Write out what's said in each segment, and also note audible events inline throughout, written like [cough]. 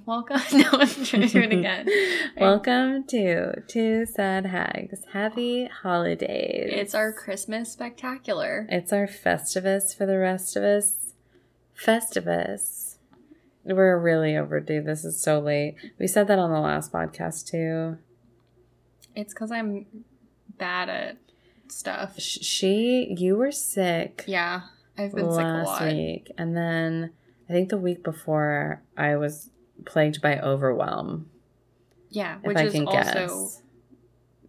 [laughs] welcome. [laughs] No, I'm trying to do it again. [laughs] Welcome to Two Sad Hags. Happy holidays. It's our Christmas spectacular. It's our Festivus for the rest of us. Festivus. We're really overdue. This is so late. We said that on the last podcast too. It's because I'm bad at stuff. She, you were sick Yeah, I've been sick a lot. week, and then I think the week before I was plagued by overwhelm. Yeah, which I is also guess.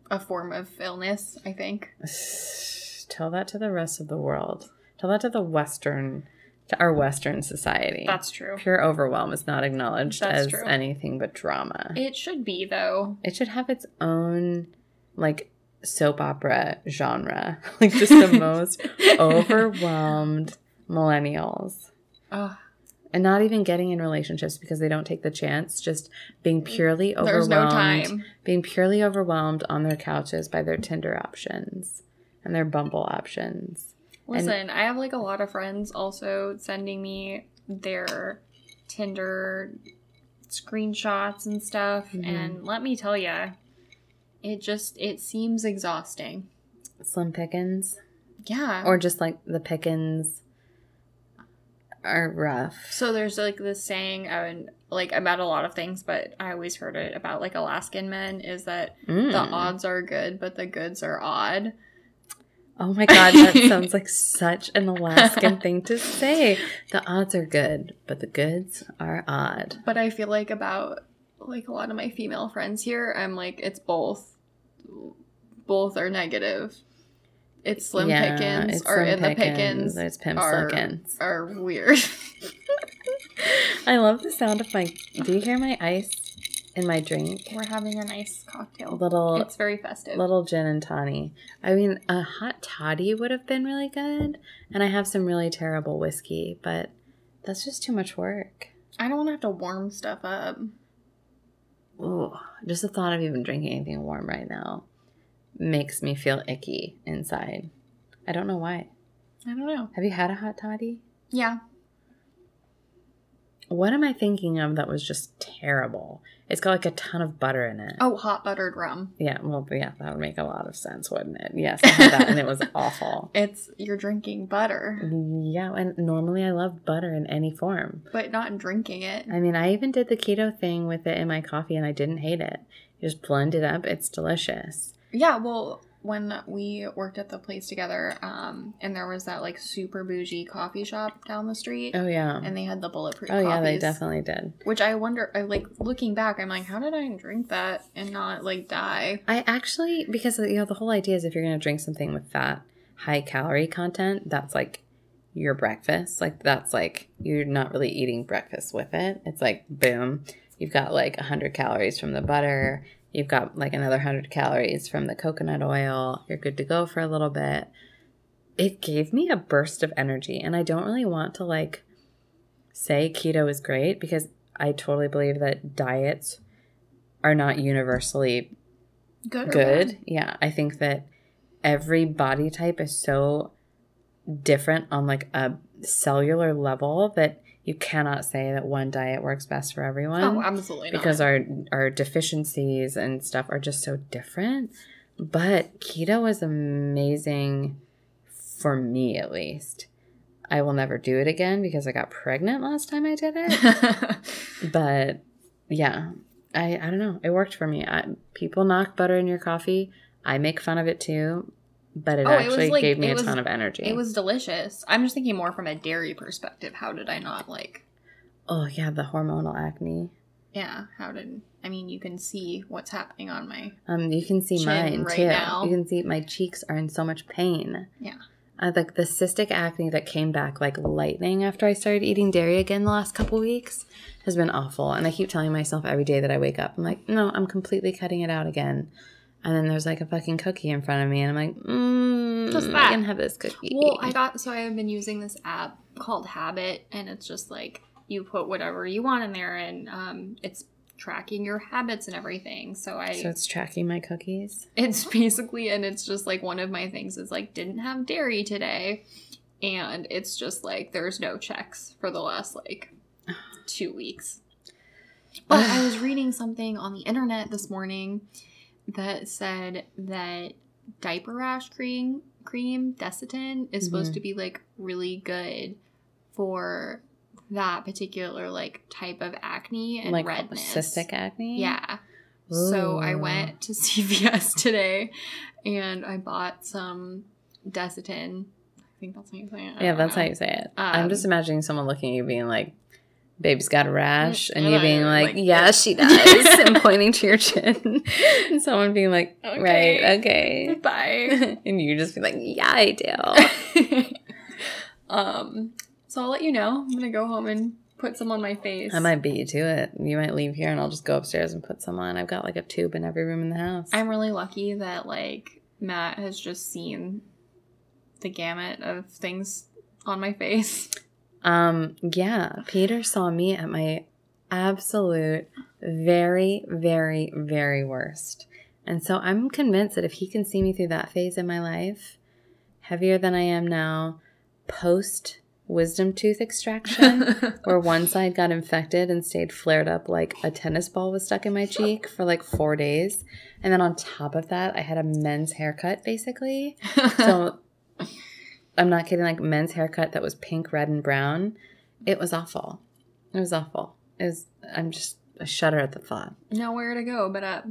a form of illness, I think. [sighs] Tell that to the rest of the world. Tell that to the Western, to our Western society. That's true. Pure overwhelm is not acknowledged That's as true. anything but drama. It should be though. It should have its own, like, soap opera genre. [laughs] like, just the [laughs] most overwhelmed millennials. Ugh, And not even getting in relationships because they don't take the chance, just being purely overwhelmed. there's no time. Being purely overwhelmed on their couches by their Tinder options and their Bumble options. Listen, I have like a lot of friends also sending me their Tinder screenshots and stuff, Mhm. and let me tell you, it just it seems exhausting. Slim pickings. Yeah. Or just like the pickings are rough. so there's like this saying, and like about a lot of things, but I always heard it about like Alaskan men is that Mm. the odds are good, but the goods are odd. Oh my god, that [laughs] sounds like such an Alaskan thing to say. The odds are good, but the goods are odd. But I feel like about like a lot of my female friends here, I'm like it's both. Both are negative. It's slim pickings it's or slim in the pickings There's pimp are, slickins. are weird. [laughs] I love the sound of my. Do you hear my ice in my drink? We're having a nice cocktail. Little It's very festive. little gin and toddy. I mean, a hot toddy would have been really good, and I have some really terrible whiskey, but that's just too much work. I don't want to have to warm stuff up. Ooh, just the thought of even drinking anything warm right now makes me feel icky inside. I don't know why. I don't know. Have you had a hot toddy? Yeah. What am I thinking of that was just terrible? It's got like a ton of butter in it. Oh, hot buttered rum. Yeah, well, yeah, that would make a lot of sense, wouldn't it? Yes, I had that and it was awful. [laughs] It's you're drinking butter, Yeah, and normally I love butter in any form. but not drinking it. I mean, I even did the keto thing with it in my coffee and I didn't hate it. You just blend it up, it's delicious. Yeah, well, when we worked at the place together, um, and there was that like super bougie coffee shop down the street, Oh, yeah. and they had the bulletproof. Coffee. Oh, yeah, they coffees, definitely did. Which I wonder, I like looking back, I'm like, how did I drink that and not like die? I actually, because, you know, the whole idea is if you're going to drink something with fat, high calorie content, that's like your breakfast. Like, that's like, you're not really eating breakfast with it. It's like, boom, you've got like 100 calories from the butter. You've got like another 100 calories from the coconut oil. You're good to go for a little bit. It gave me a burst of energy. And I don't really want to like say keto is great because I totally believe that diets are not universally Good. Good. Yeah, I think that every body type is so different on like a cellular level that you cannot say that one diet works best for everyone Oh, absolutely not. because our our deficiencies and stuff are just so different. But keto was amazing for me at least. I will never do it again because I got pregnant last time I did it. [laughs] but yeah, I I don't know. It worked for me. I, people knock butter in your coffee. I make fun of it too, but it Oh, it actually like- gave me it a was- ton of energy. it was delicious. I'm just thinking more from a dairy perspective. How did I not like? oh yeah, the hormonal acne. Yeah, how did I mean? You can see what's happening on my. Um, you can see mine right too. now. You can see my cheeks are in so much pain. Yeah. Uh, like the cystic acne that came back like lightning after I started eating dairy again the last couple weeks has been awful. And I keep telling myself every day that I wake up, I'm like, no, I'm completely cutting it out again. And then there's like a fucking cookie in front of me, and I'm like, mm, Just I that. can have this cookie. Well, I got so I have been using this app called Habit, and it's just like you put whatever you want in there, and um, it's tracking your habits and everything. So I, so it's tracking my cookies. it's [laughs] basically, and it's just like one of my things is like didn't have dairy today, and it's just like there's no checks for the last like two weeks. But I was [sighs] reading something on the internet this morning that said that diaper rash cream cream Desitin is supposed Mhm. to be like really good for that particular like type of acne and like redness. cystic acne. Yeah. So I went to [laughs] CVS today and I bought some Desitin. I think that's how you say it. Yeah, that's how you say it. I'm Um, just imagining someone looking at you being like, "Baby's got a rash," and and you being like, like, "Yeah, she [laughs] does," and pointing to your chin, [laughs] and someone being like, Okay. "Right, okay," Bye. [laughs] and you just be like, "Yeah, I do." um, so I'll let you know. I'm gonna go home and put some on my face. I might beat you to it. You might leave here, and I'll just go upstairs and put some on. I've got like a tube in every room in the house. I'm really lucky that like Matt has just seen the gamut of things on my face. Um, yeah, Peter saw me at my absolute very, very, very worst. And so I'm convinced that if he can see me through that phase in my life, heavier than I am now, post wisdom tooth extraction, [laughs] where one side got infected and stayed flared up like a tennis ball was stuck in my cheek for like four days. And then on top of that, I had a men's haircut basically. [laughs] So I'm not kidding, like men's haircut that was pink, red, and brown. It was awful. It was awful. It was I'm just I shudder at the thought. nowhere to go but up.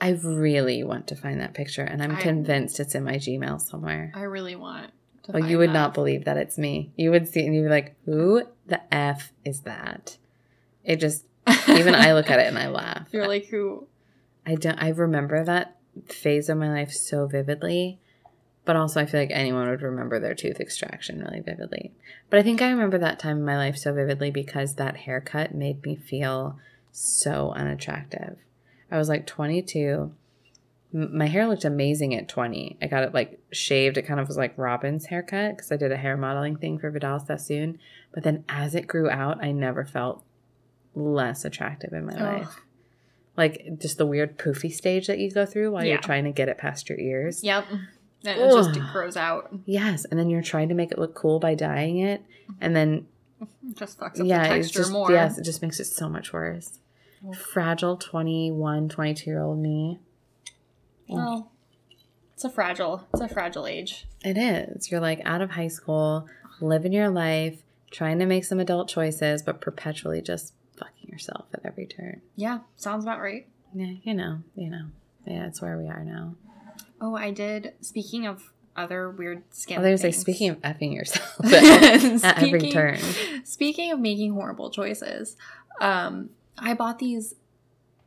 I really want to find that picture and I'm I- convinced it's in my Gmail somewhere. I really want. To find you would that. not believe that it's me. You would see it and you'd be like, who the F is that? It just even I look at it and I [laughs] laugh. You're like who? I don't I remember that phase of my life so vividly, but also I feel like anyone would remember their tooth extraction really vividly. But I think I remember that time in my life so vividly because that haircut made me feel so unattractive. I was like 22. M- My hair looked amazing at 20. I got it like shaved. It kind of was like Robin's haircut because I did a hair modeling thing for Vidal Sassoon. But then as it grew out, I never felt less attractive in my Oh. life like just the weird poofy stage that you go through while Yeah. you're trying to get it past your ears. Yep. And it just it grows out. Yes, and then you're trying to make it look cool by dyeing it, and then It just fucks up yeah, the texture just more. yes, it just makes it so much worse. Oh. Fragile 21, 22 year old me. Well, it's a fragile. It's a fragile age. It is. You're like out of high school, living your life, trying to make some adult choices, but perpetually just fucking yourself at every turn. Yeah, sounds about right. Yeah, you know, you know. Yeah, it's where we are now. Oh, I did. Speaking of other weird skin. Oh, there's like speaking of effing yourself [laughs] [laughs] at every Speaking- turn. Speaking of making horrible choices, um, I bought these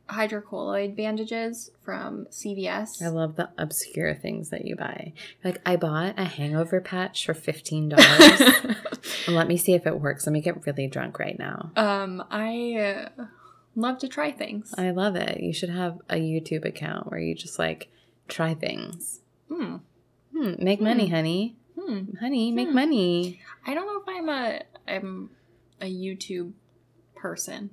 hydrocolloid bandages from CVS. I love the obscure things that you buy. Like I bought a hangover patch for fifteen dollars. [laughs] let me see if it works. Let me get really drunk right now. um, I uh, love to try things. I love it. You should have a YouTube account where you just like try things. Hmm. Hmm, make money, Hmm. honey. Hmm. Honey, make Hmm. money. I don't know if I'm a I'm a YouTube person.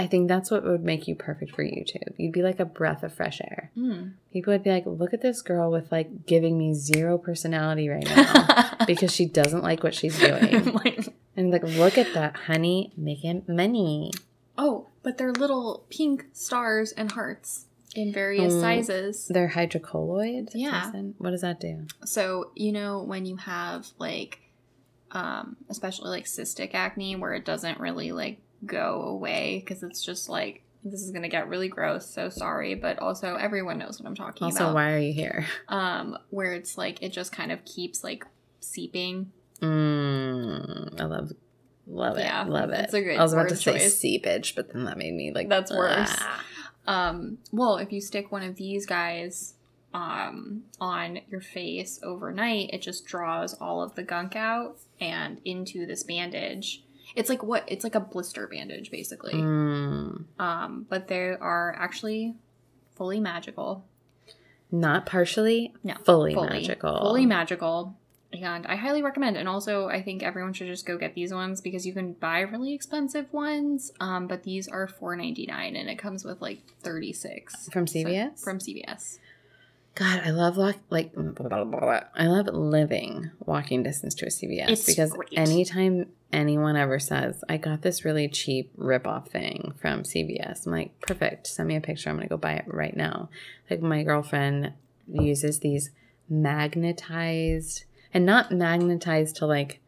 I think that's what would make you perfect for YouTube. You'd be like a breath of fresh air. Hmm. People would be like, look at this girl with like giving me zero personality right [laughs] now because she doesn't like what she's doing. [laughs] Like- And like, look at that, honey, making money. oh, but they're little pink stars and hearts in various Mm. sizes. They're hydrocolloid. Yeah. What does that do? So, you know, when you have like, um, especially like cystic acne where it doesn't really like go away because it's just like, this is going to get really gross. So sorry. But also, everyone knows what I'm talking Also, about. Also, why are you here? [laughs] Um, where it's like, it just kind of keeps like seeping. Mm, I love, love it, Yeah, love it. that's a good I was about to word say choice. seepage, but then that made me like That's worse. ah. Um, well, if you stick one of these guys um, on your face overnight, it just draws all of the gunk out and into this bandage. It's like what? It's like a blister bandage, basically. Mm, Um, but they are actually fully magical. not partially, No, fully, fully magical. Fully magical. And I highly recommend. And also, I think everyone should just go get these ones because you can buy really expensive ones. Um, but these are four ninety nine, and it comes with like thirty six From CVS? from CVS. God, I love walk, like blah, blah, blah, blah. I love living walking distance to a CVS It's because great. anytime anyone ever says, "I got this really cheap rip-off thing from CVS," I'm like, "Perfect, send me a picture. I'm gonna go buy it right now." Like my girlfriend uses these magnetized and not magnetized to like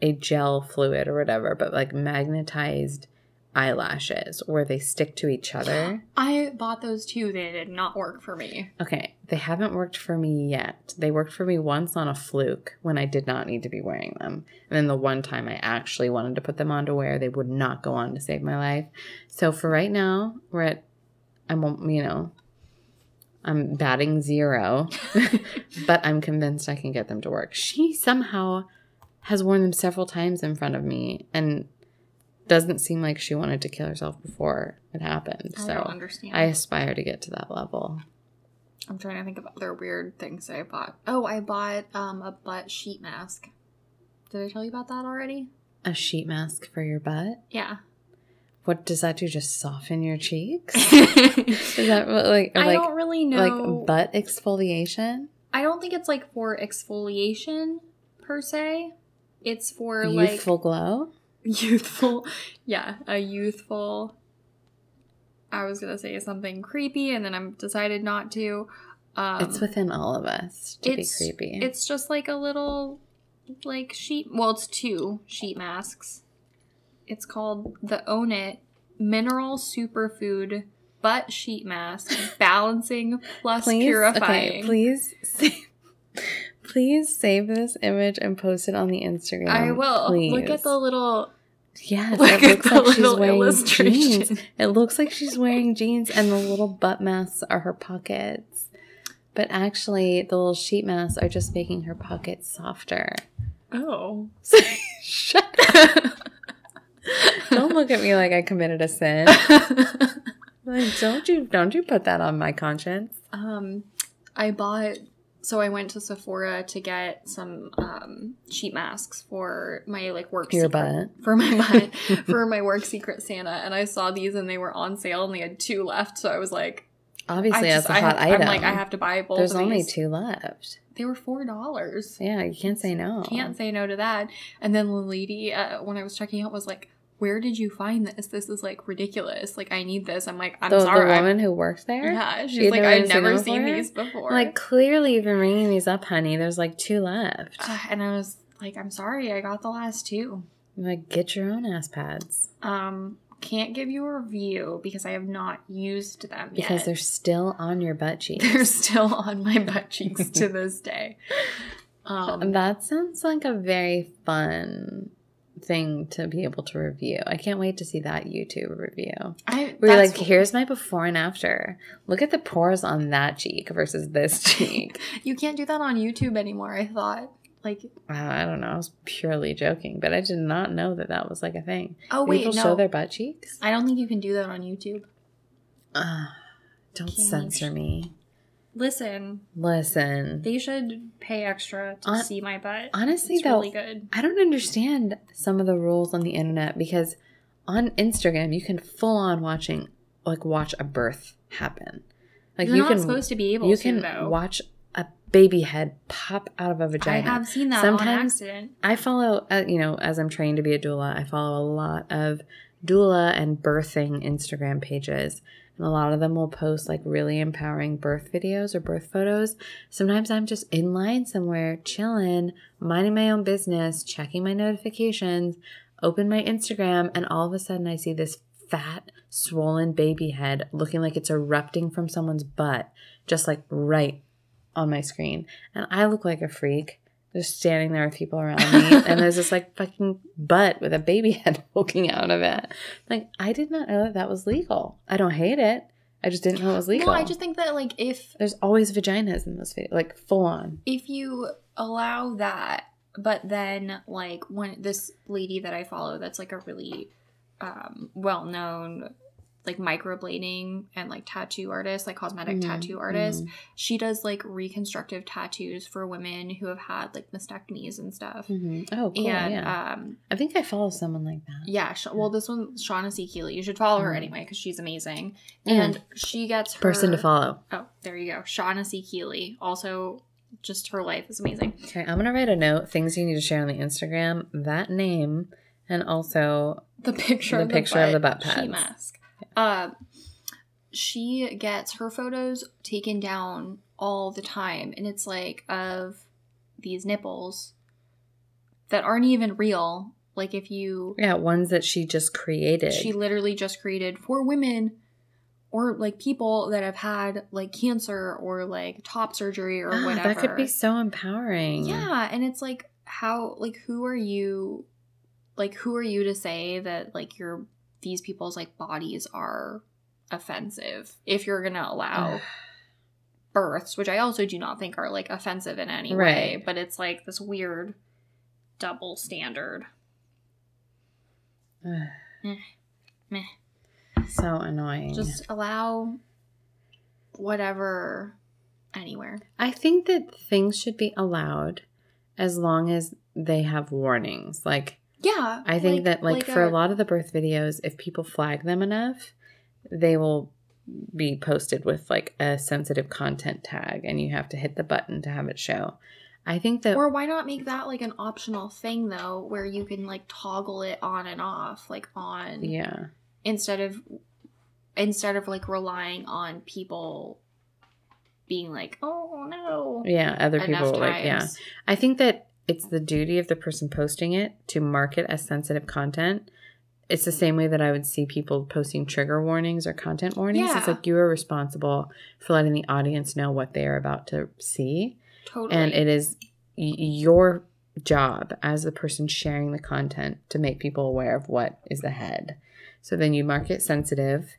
a gel fluid or whatever, but like magnetized eyelashes where they stick to each other. [gasps] I bought those too. They did not work for me. Okay, they haven't worked for me yet. They worked for me once on a fluke when I did not need to be wearing them. And then the one time I actually wanted to put them on to wear, they would not go on to save my life. So for right now, we're at, I'm, you know, I'm batting zero, [laughs] but I'm convinced I can get them to work. She somehow has worn them several times in front of me and doesn't seem like she wanted to kill herself before it happened. I so understand. I aspire to get to that level. I'm trying to think of other weird things that I bought. Oh, I bought um a butt sheet mask. Did I tell you about that already? A sheet mask for your butt? Yeah. What does that do? Just soften your cheeks? [laughs] Is that like I like don't really know. like butt exfoliation? I don't think it's like for exfoliation per se. It's for like Youthful glow? youthful yeah a youthful i was gonna say something creepy and then I'm decided not to um it's within all of us to be creepy. it's just like a little like sheet well it's two sheet masks it's called the own it mineral superfood butt sheet mask balancing plus purifying Okay, please save, please save this image and post it on the Instagram. i will Please. look at the little Yes, Look it looks like she's wearing jeans. It looks like she's wearing jeans, and the little butt masks are her pockets. But actually, the little sheet masks are just making her pockets softer. oh [laughs] Shut up. [laughs] Don't look at me like I committed a sin. [laughs] Like, don't you don't you put that on my conscience? Um, I bought. So I went to Sephora to get some um, sheet masks for my like work Your secret, butt. [laughs] for my butt [laughs] for my work secret Santa, and I saw these and they were on sale and they had two left. So I was like, Obviously, I that's just, a hot I, item. I'm like, I have to buy both. There's only two left. They were four dollars. Yeah, you can't say no. Can't say no to that. And then the lady, uh, when I was checking out, was like, "Where did you find this? This is like ridiculous. Like, I need this." I'm like, "I'm the, the sorry." I'm- woman who works there. yeah, she's You'd like, "I've never seen before?" these before." Like clearly, you've been ringing these up, honey. There's like two left. [sighs] and I was like, "I'm sorry, I got the last two. Like, get your own ass pads Um, can't give you a review because I have not used them because yet. they're still on your butt [laughs] cheeks. they're still on my butt [laughs] cheeks to this day. [laughs] Um, that sounds like a very fun thing to be able to review. I can't wait to see that YouTube review. I Where like, here's my before and after. Look at the pores on that cheek versus this [laughs] cheek. you can't do that on YouTube anymore. I thought like, wow, I don't know. I was purely joking, but I did not know that that was like a thing. oh wait, People no, show their butt cheeks. I don't think you can do that on YouTube. Ugh, don't Can't censor me. Listen, Listen. they should pay extra to see my butt. Honestly, It's though, really good. I don't understand some of the rules on the internet because on Instagram you can full on watching like watch a birth happen. Like You're you not can supposed to be able you to can though. watch a baby head pop out of a vagina. I have seen that on Sometimes- accident. I follow, uh, you know, as I'm trained to be a doula, I follow a lot of doula and birthing Instagram pages. And a lot of them will post like really empowering birth videos or birth photos. Sometimes I'm just in line somewhere, chilling, minding my own business, checking my notifications, open my Instagram, and all of a sudden I see this fat, swollen baby head looking like it's erupting from someone's butt, just like right on my screen. And I look like a freak just standing there with people around me. And there's this like fucking butt with a baby [laughs] head poking out of it. Like i did not know that that was legal. I don't hate it. I just didn't know it was legal. Well, I just think that like if there's always vaginas in those videos like full on if you allow that, but then like when this lady that I follow, that's like a really um, well known like microblading and like tattoo artist, like cosmetic Mhm, tattoo artist. mhm. She does like reconstructive tattoos for women who have had like mastectomies and stuff. Mhm. Oh, cool. And yeah. um I think I follow someone like that. yeah, Sh- well this one Shaughnessy Keeley. You should follow her Mm. anyway because she's amazing. And she gets her Person to follow. Oh, there you go. Shaughnessy Keeley. Also just her life is amazing. Okay, I'm gonna write a note. Things you need to share on the Instagram. That name, and also the picture The of the picture butt, of the butt pads. mask. Uh, she gets her photos taken down all the time, and it's like of these nipples that aren't even real. Like if you, yeah, ones that she just created. she literally just created for women or like people that have had like cancer or like top surgery or Ah, whatever. That could be so empowering. Yeah, and it's like how like who are you like who are you to say that like your these people's like bodies are offensive if you're to allow births, which I also do not think are like offensive in any way, but it's like this weird double standard. Meh. So annoying. Just allow whatever anywhere. I think that things should be allowed as long as they have warnings. Like Yeah. I think that like, for a uh, lot of the birth videos, if people flag them enough, they will be posted with like a sensitive content tag and you have to hit the button to have it show. I think that Or why not make that like an optional thing though, where you can like toggle it on and off, like on yeah. instead of instead of like relying on people being like, oh no, Yeah, other people like yeah. I think that it's the duty of the person posting it to mark it as sensitive content. It's the same way that I would see people posting trigger warnings or content warnings. It's like you are responsible for letting the audience know what they are about to see. totally. And it is y- your job as the person sharing the content to make people aware of what is ahead. So then you mark it sensitive,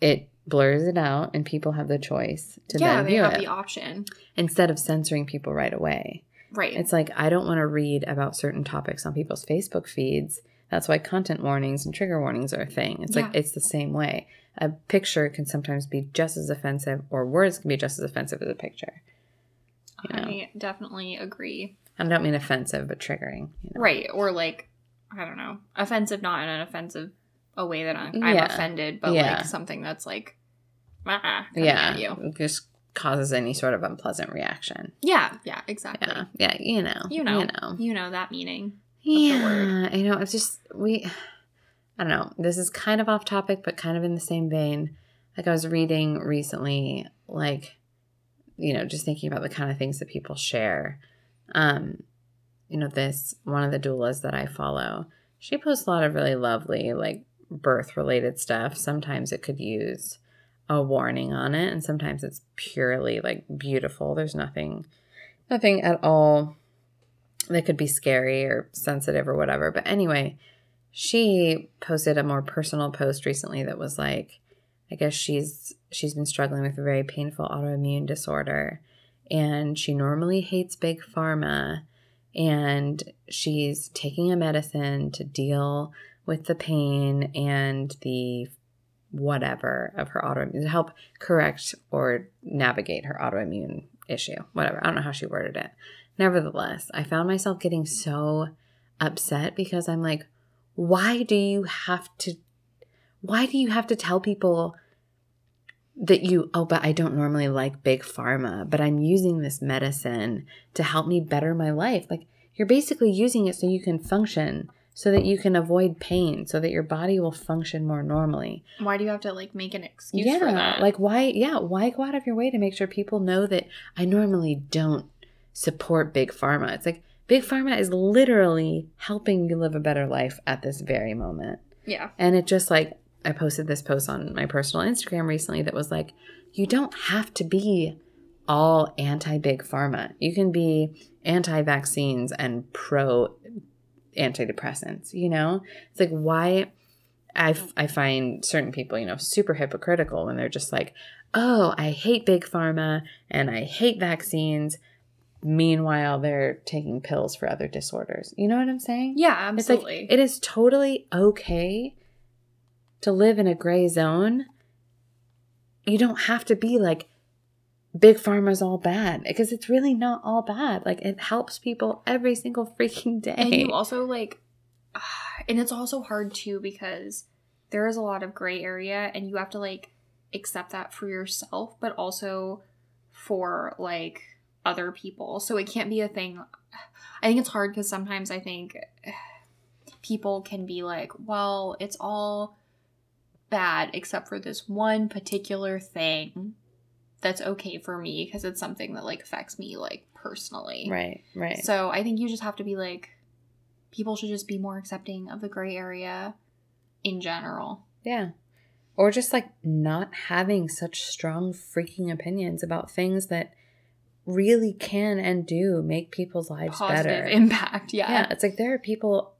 it blurs it out, and people have the choice to yeah, then they have it the option, instead of censoring people right away. Right? It's like I don't want to read about certain topics on people's Facebook feeds. That's why content warnings and trigger warnings are a thing. It's like it's the same way. A picture can sometimes be just as offensive, or words can be just as offensive as a picture. you know. I definitely agree. I don't mean offensive, but triggering. You know? Right. Or like, I don't know, offensive, not in an offensive a way that I'm, I'm Yeah. offended, but Yeah. like something that's like, ah, Yeah, you. just causes any sort of unpleasant reaction. Yeah, yeah, exactly. Yeah, yeah, you know, You know, you know. you know that meaning. Yeah, you know, it's just we. I don't know. This is kind of off topic, but kind of in the same vein. Like I was reading recently, like, you know, just thinking about the kind of things that people share. Um, you know, this one of the doulas that I follow, she posts a lot of really lovely, like, birth related stuff. Sometimes it could use a warning on it, and sometimes it's purely like beautiful. There's nothing, nothing at all that could be scary or sensitive or whatever. But anyway, she posted a more personal post recently that was like, I guess she's she's been struggling with a very painful autoimmune disorder and she normally hates big pharma and she's taking a medicine to deal with the pain and the whatever of her autoimmune to help correct or navigate her autoimmune issue whatever. I don't know how she worded it. Nevertheless i found myself getting so upset because i'm like why do you have to why do you have to tell people that you oh but i don't normally like big pharma but i'm using this medicine to help me better my life? Like you're basically using it so you can function so that you can avoid pain so that your body will function more normally Why do you have to like make an excuse yeah for that? like why yeah why go out of your way to make sure people know that i normally don't support big pharma it's like big pharma is literally helping you live a better life at this very moment yeah, and it just like I posted this post on my personal Instagram recently that was like, you don't have to be all anti big pharma. You can be anti vaccines and pro antidepressants, you know? It's like, why? I, I find certain people, you know, super hypocritical when they're just like, oh, I hate big pharma and I hate vaccines. Meanwhile, they're taking pills for other disorders. You know what I'm saying? yeah, It's like absolutely. it is totally okay to live in a gray zone, you don't have to be like big pharma's all bad because it's really not all bad. Like it helps people every single [laughs] freaking day. And you also like, [sighs] and it's also hard too because there is a lot of gray area and you have to like accept that for yourself, but also for like other people. So it can't be a thing. I think it's hard because sometimes I think [sighs] people can be like, well, it's all bad except for this one particular thing that's okay for me because it's something that like affects me like personally. right, right. So I think you just have to be like, people should just be more accepting of the gray area in general. Yeah. Or just like not having such strong freaking opinions about things that really can and do make people's lives Positive better. [laughs] impact. Yeah. yeah, it's like there are people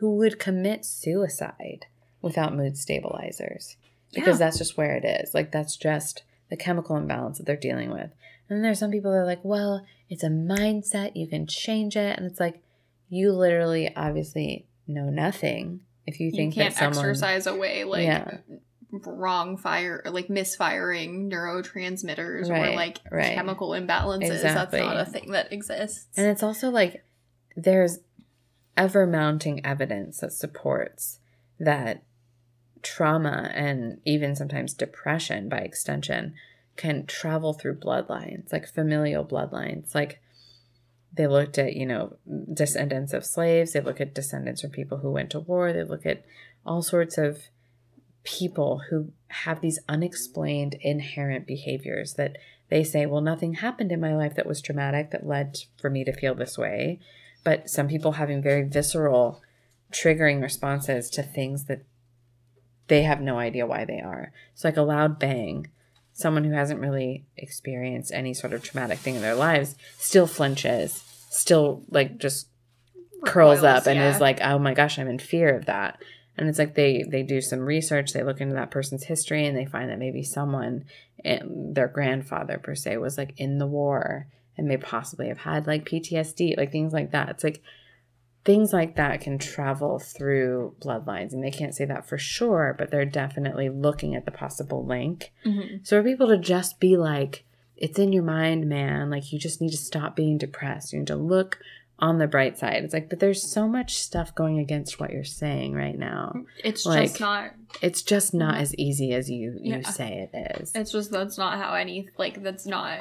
who would commit suicide without mood stabilizers because Yeah. that's just where it is. Like that's just the chemical imbalance that they're dealing with. And then there's some people that are like, well, it's a mindset, you can change it. And it's like, you literally obviously know nothing if you think You can't that someone exercise away like Yeah. wrong fire, like misfiring neurotransmitters or like right. chemical imbalances. Exactly. That's not a thing that exists. And it's also like there's ever mounting evidence that supports that trauma and even sometimes depression by extension can travel through bloodlines, like familial bloodlines. Like they looked at, you know, descendants of slaves, they look at descendants from people who went to war, they look at all sorts of people who have these unexplained inherent behaviors that they say, well, nothing happened in my life that was traumatic that led for me to feel this way. But some people having very visceral, triggering responses to things that they have no idea why they are. It's like a loud bang, someone who hasn't really experienced any sort of traumatic thing in their lives still flinches, still like just curls Recoils, up and yeah. is like, oh my gosh, I'm in fear of that. And it's like they they do some research, they look into that person's history, and they find that maybe someone, eh, their grandfather per se, was like in the war and may possibly have had like PTSD, like things like that. It's like things like that can travel through bloodlines, and they can't say that for sure, but they're definitely looking at the possible link. Mhm. So for people to just be like, it's in your mind, man, like you just need to stop being depressed. You need to look on the bright side. It's like, but there's so much stuff going against what you're saying right now. It's Like- just not. It's just not as easy as you you Yeah. say it is. It's just that's not how any like that's not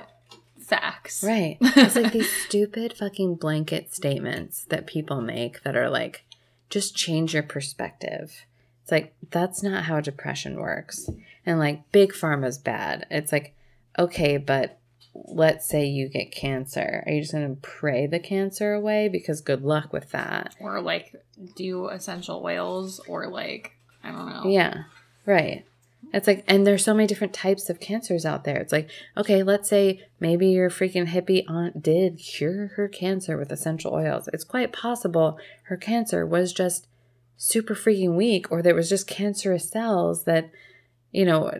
facts. Right. It's like these [laughs] stupid fucking blanket statements that people make that are like, just change your perspective. It's like, that's not how depression works. And like, big pharma's bad. It's like, okay, but let's say you get cancer. Are you just going to pray the cancer away? Because good luck with that. Or like do essential oils or like I don't know. Yeah, right. It's like, and there's so many different types of cancers out there. It's like, okay, let's say maybe your freaking hippie aunt did cure her cancer with essential oils. It's quite possible her cancer was just super freaking weak, or there was just cancerous cells that, you know,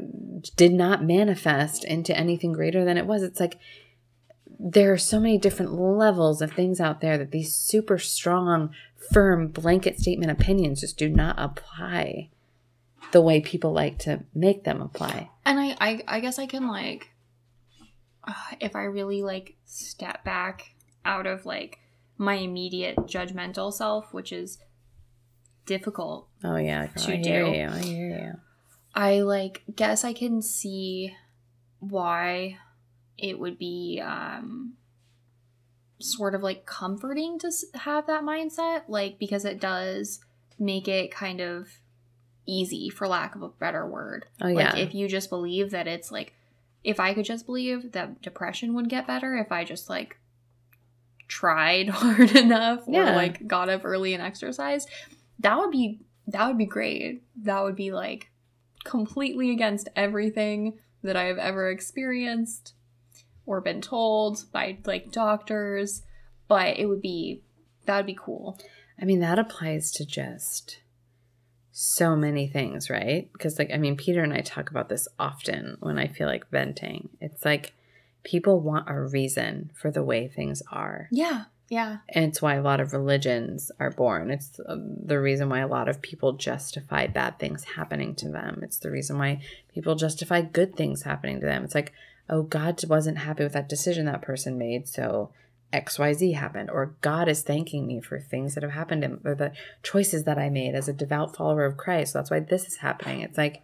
did not manifest into anything greater than it was. It's like, there are so many different levels of things out there that these super strong, firm blanket statement opinions just do not apply the way people like to make them apply. And I, I, I guess I can like, uh, if I really like step back out of like my immediate judgmental self, which is difficult, Oh yeah, To I hear do. you. I hear you. I like guess I can see why it would be um sort of like comforting to have that mindset, like because it does make it kind of easy, for lack of a better word. Oh yeah, Like if you just believe that it's like if I could just believe that depression would get better if I just like tried [laughs] hard enough Yeah. or like got up early and exercised, that would be that would be great. That would be like completely against everything that I have ever experienced or been told by like doctors, but it would be that would be cool. I mean that applies to just so many things, right? Because like I mean Peter and I talk about this often when I feel like venting. It's like people want a reason for the way things are. Yeah. Yeah. And it's why a lot of religions are born. It's uh, the reason why a lot of people justify bad things happening to them. It's the reason why people justify good things happening to them. It's like, oh, God wasn't happy with that decision that person made, so XYZ happened. Or God is thanking me for things that have happened him, or the choices that I made as a devout follower of Christ. So That's why this is happening. It's like,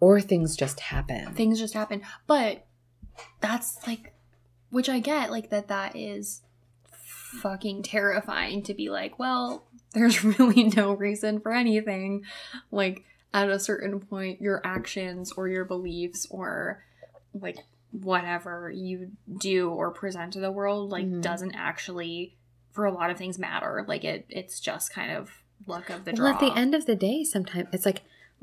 or things just happen. Things just happen. But that's like, which I get, like, that that is fucking terrifying to be like, well, [laughs] there's really no reason for anything. Like, at a certain point, your actions or your beliefs or like whatever you do or present to the world, like, Mhm. doesn't actually, for a lot of things, matter. Like, it it's just kind of luck of the draw. Well, at the end of the day, sometimes it's like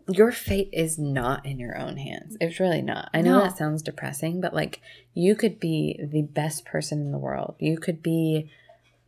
your fate is not in your own hands. It's really not. I know No. that sounds depressing, but like you could be the best person in the world. You could be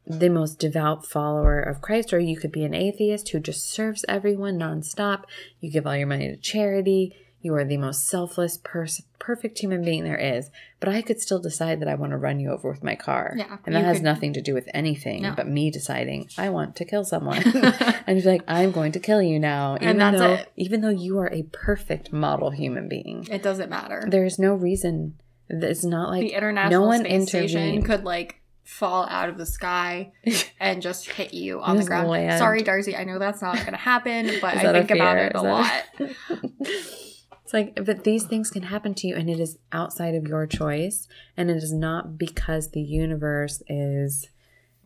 the most devout follower of Christ, or you could be an atheist who just serves everyone nonstop. You give all your money to charity. You are the most selfless, pers- perfect human being there is. But I could still decide that I want to run you over with my car. Yeah, And that has could- nothing to do with anything No. but me deciding I want to kill someone. [laughs] [laughs] and be like, I'm going to kill you now. And Even that's though, it. Even though you are a perfect model human being. it doesn't matter. There's no reason. It's not like the International no one Space Station could like fall out of the sky [laughs] and just hit you on the ground. land. Sorry, Darcy, I know that's not going to happen, but I think about it a lot. It's like, but these things can happen to you, and it is outside of your choice, and it is not because the universe is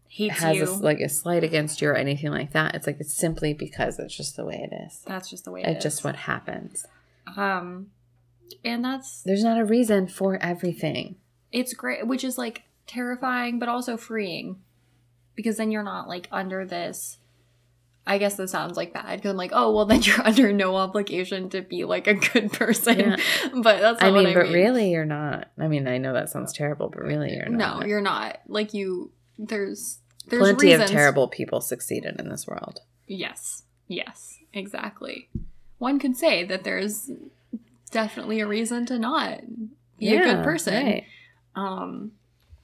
Hates has you. a, like a slight against you or anything like that. It's like it's simply because it's just the way it is. that's just the way it It's is. just what happens. Um, and that's There's not a reason for everything. it's great, which is like terrifying, but also freeing, because then you're not like under this. I guess this sounds like bad because I'm like, oh well, then you're [laughs] under no obligation to be like a good person. Yeah. [laughs] But that's not I mean, I but mean. really, you're not. I mean, I know that sounds terrible, but really, you're not. no, you're not. Like you, there's there's Plenty reasons. of terrible people succeeded in this world. Yes, yes, exactly. One could say that there's definitely a reason to not be a good person. right. Um,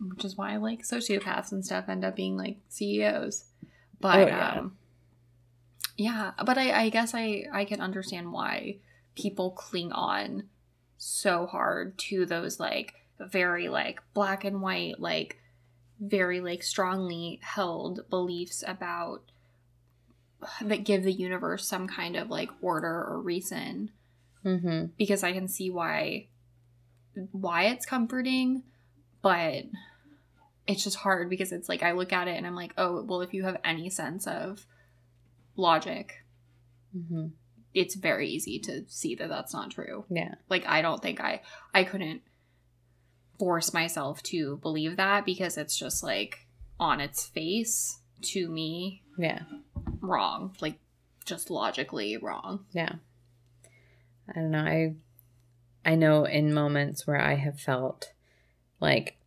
which is why like sociopaths and stuff end up being like CEOs. But Oh, yeah. um, yeah, but I, I guess I I can understand why people cling on so hard to those like very like black and white like very like strongly held beliefs about [sighs] that give the universe some kind of like order or reason Mm-hmm. because I can see why why it's comforting, but it's just hard because it's like I look at it and I'm like, oh, well, if you have any sense of logic, Mm-hmm. it's very easy to see that that's not true. Yeah. Like I don't think I I couldn't force myself to believe that because it's just like on its face to me Yeah. wrong, like just logically wrong. Yeah. I don't know. I I know in moments where I have felt like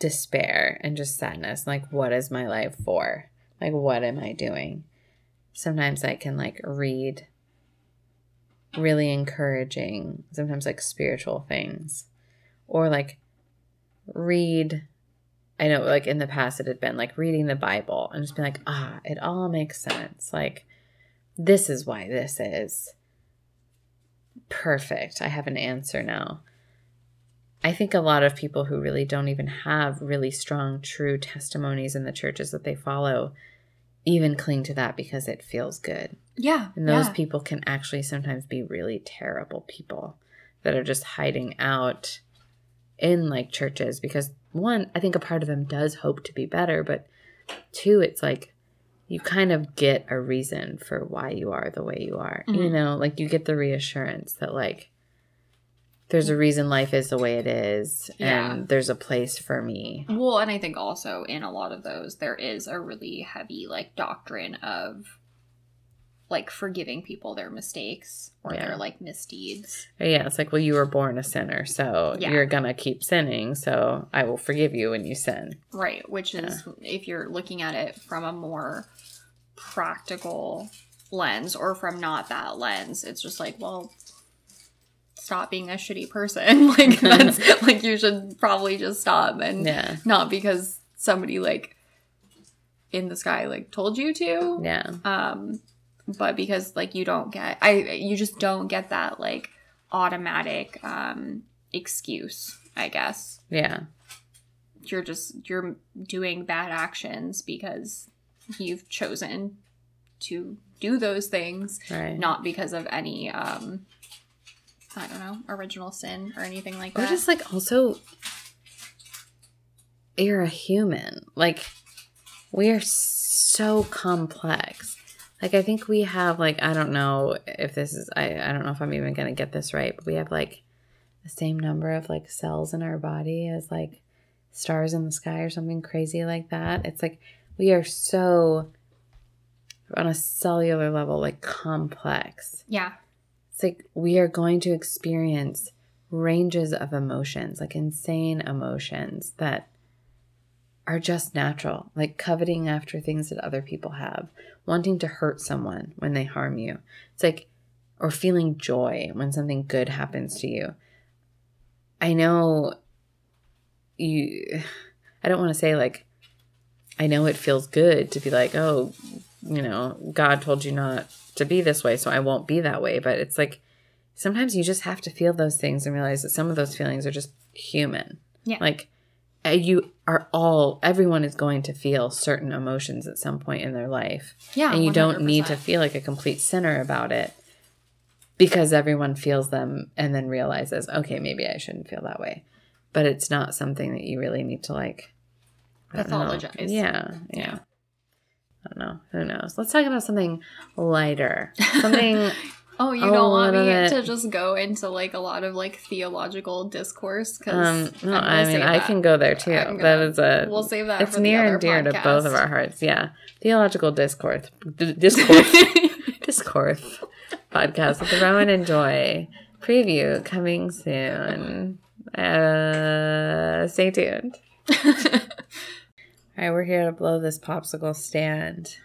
despair and just sadness, like what is my life for? Like what am I doing? Sometimes I can like read really encouraging, sometimes like spiritual things or like read I know like in the past it had been like reading the Bible and just being like, ah, it all makes sense. Like this is why this is perfect. I have an answer now. I think a lot of people who really don't even have really strong, true testimonies in the churches that they follow even cling to that because it feels good. Yeah. And those yeah. people can actually sometimes be really terrible people that are just hiding out in like churches because one, I think a part of them does hope to be better, but two, it's like you kind of get a reason for why you are the way you are. You Mhm. know, like you get the reassurance that like there's a reason life is the way it is Yeah. and there's a place for me. Well, and I think also in a lot of those, there is a really heavy like doctrine of like forgiving people their mistakes or Yeah. their like misdeeds. Yeah, it's like, well, you were born a sinner, so Yeah. you're gonna keep sinning, so I will forgive you when you sin. Right. Which is, if you're looking at it from a more practical lens or from not that lens, it's just like, well, stop being a shitty person. [laughs] like, that's like, you should probably just stop and Yeah. not because somebody like in the sky like told you to. Yeah. Um, but because like you don't get, I you just don't get that like automatic um excuse. I guess Yeah. you're just you're doing bad actions because you've chosen to do those things Right. not because of any um I don't know, original sin or anything like that. Or just like also, you're a human. Like, we are so complex. Like, I think we have, like, I don't know if this is, I, I don't know if I'm even going to get this right, but we have, like, the same number of, like, cells in our body as, like, stars in the sky or something crazy like that. It's like, we are so, on a cellular level, like, complex yeah. Like we are going to experience ranges of emotions, like insane emotions that are just natural, like coveting after things that other people have, wanting to hurt someone when they harm you. It's like, or feeling joy when something good happens to you. I know you, [sighs] I don't want to say like, I know it feels good to be like, oh, you know, God told you not to be this way, so I won't be that way. But it's like sometimes you just have to feel those things and realize that some of those feelings are just human. Yeah. Like uh, you are all, everyone is going to feel certain emotions at some point in their life. Yeah. and you don't need to feel like a complete sinner about it because everyone feels them and then realizes, okay, maybe I shouldn't feel that way. But it's not something that you really need to like I don't know. Pathologize. Yeah, yeah. I don't know. Who knows? Let's talk about something lighter. [laughs] Something Oh, you don't want me to just go into like a lot of like theological discourse because um no, I mean I can go there too. I'm that gonna- is a We'll save that. it's near and dear to both of our hearts. Yeah. Theological discourse d- discourse [laughs] discourse podcast with the Rowan and Joy preview coming soon. Uh, stay tuned. [laughs] All right, we're here to blow this popsicle stand.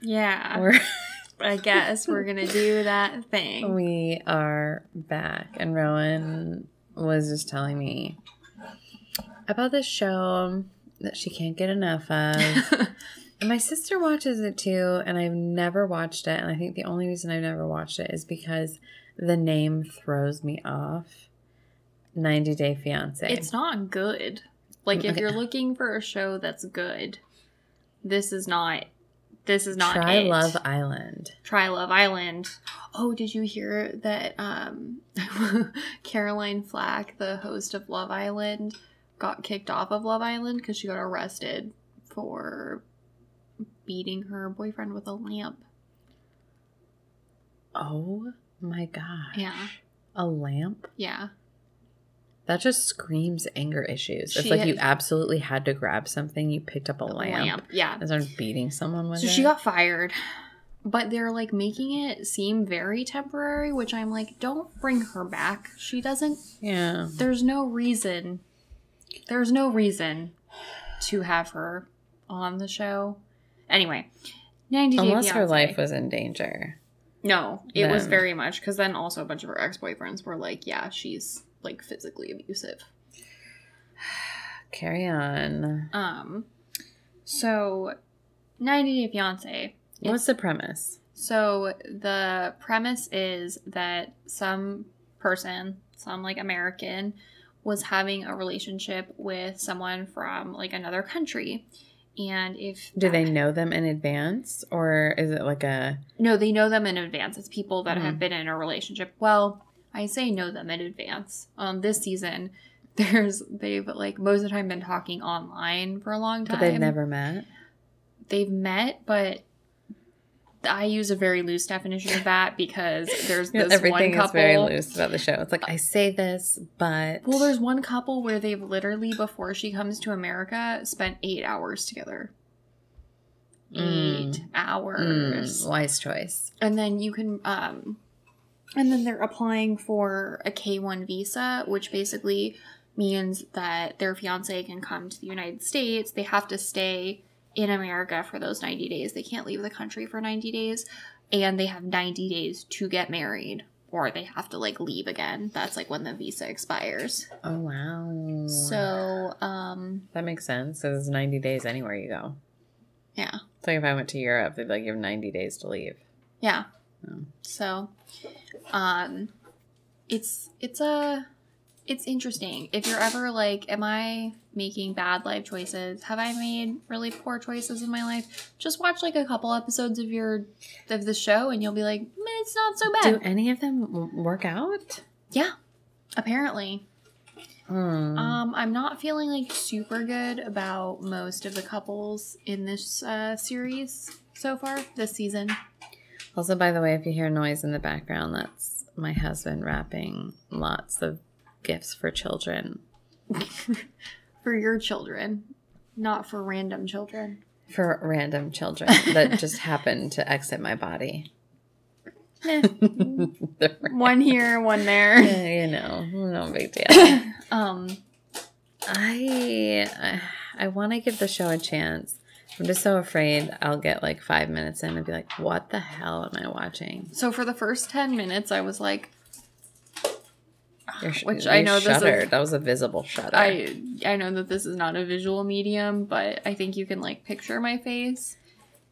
yeah, We're [laughs] I guess we're gonna do that thing. we are back, and Rowan was just telling me about this show that she can't get enough of. [laughs] And my sister watches it too, and I've never watched it. And I think the only reason I've never watched it is because the name throws me off. 90 Day Fiance. it's not good. Like if Okay. you're looking for a show that's good, this is not. This is not. Try it. Love Island. Try Love Island. Oh, did you hear that um [laughs] Caroline Flack, the host of Love Island, got kicked off of Love Island because she got arrested for beating her boyfriend with a lamp. Oh my gosh. Yeah. A lamp? Yeah. That just screams anger issues. It's She like had- you absolutely had to grab something, you picked up a A lamp, Yeah. and started beating someone with So it. So she got fired. But they're like making it seem very temporary, which I'm like, don't bring her back. She doesn't Yeah. there's no reason there's no reason to have her on the show. Anyway, 90 Day Unless her life was in danger. No, it was very much because then also a bunch of her ex boyfriends were like, yeah, she's like physically abusive. Carry on. Um, so 90 Day Fiance. What's the premise? So the premise is that some person, some like American, was having a relationship with someone from like another country. And if Do they know them in advance, or is it like a No, they know them in advance. It's people that have Mhm. been in a relationship. Well, I say know them in advance. Um, this season, [laughs] there's they've like most of the time been talking online for a long time. but they've never met? they've met, but I use a very loose definition of that because [laughs] there's this Everything one couple. is very loose about the show. It's like I say this, but Well, there's one couple where they've literally before she comes to America spent eight hours together. Mm. Eight hours. Mm, wise choice. and then you can um and then they're applying for a K1 visa which basically means that their fiance can come to the United States they have to stay in America for those 90 days they can't leave the country for 90 days and they have 90 days to get married or they have to like leave again that's like when the visa expires Oh wow. so um that makes sense. So it's ninety days anywhere you go. yeah It's like if I went to Europe, they'd like, you have 90 days to leave. Yeah. So, um, it's it's a it's interesting. If you're ever like, am I making bad life choices? Have I made really poor choices in my life? Just watch like a couple episodes of your of the show, and you'll be like, "Mm, it's not so bad. Do any of them work out? yeah, apparently. Hmm. Um, I'm not feeling like super good about most of the couples in this uh, series so far this season. Also, by the way, if you hear noise in the background, that's my husband wrapping lots of gifts for children. [laughs] For your children, not for random children. For random children that [laughs] just happen to exit my body. [laughs] One here, one there. Yeah, you know, no big deal. Um, I, I want to give the show a chance. I'm just so afraid I'll get like five minutes in and be like, "What the hell am I watching?" so for the first 10 minutes, I was like, sh- Which I know this is- that was a visible shudder. I I know that this is not a visual medium, but I think you can like picture my face.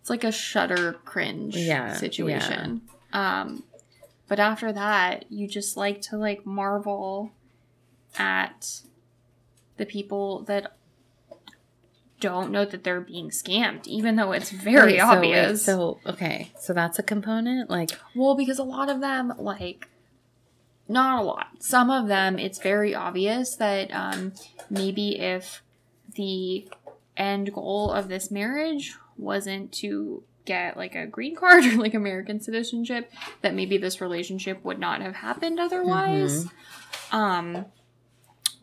It's like a shutter cringe Yeah, situation. Um but after that, you just like to like marvel at the people that don't know that they're being scammed, even though it's very Wait, so wait, obvious. So, okay, so that's a component. Like, Well, because a lot of them, like, not a lot. Some of them, it's very obvious that um, maybe if the end goal of this marriage wasn't to get like a green card [laughs] or like American citizenship, that maybe this relationship would not have happened otherwise. Um,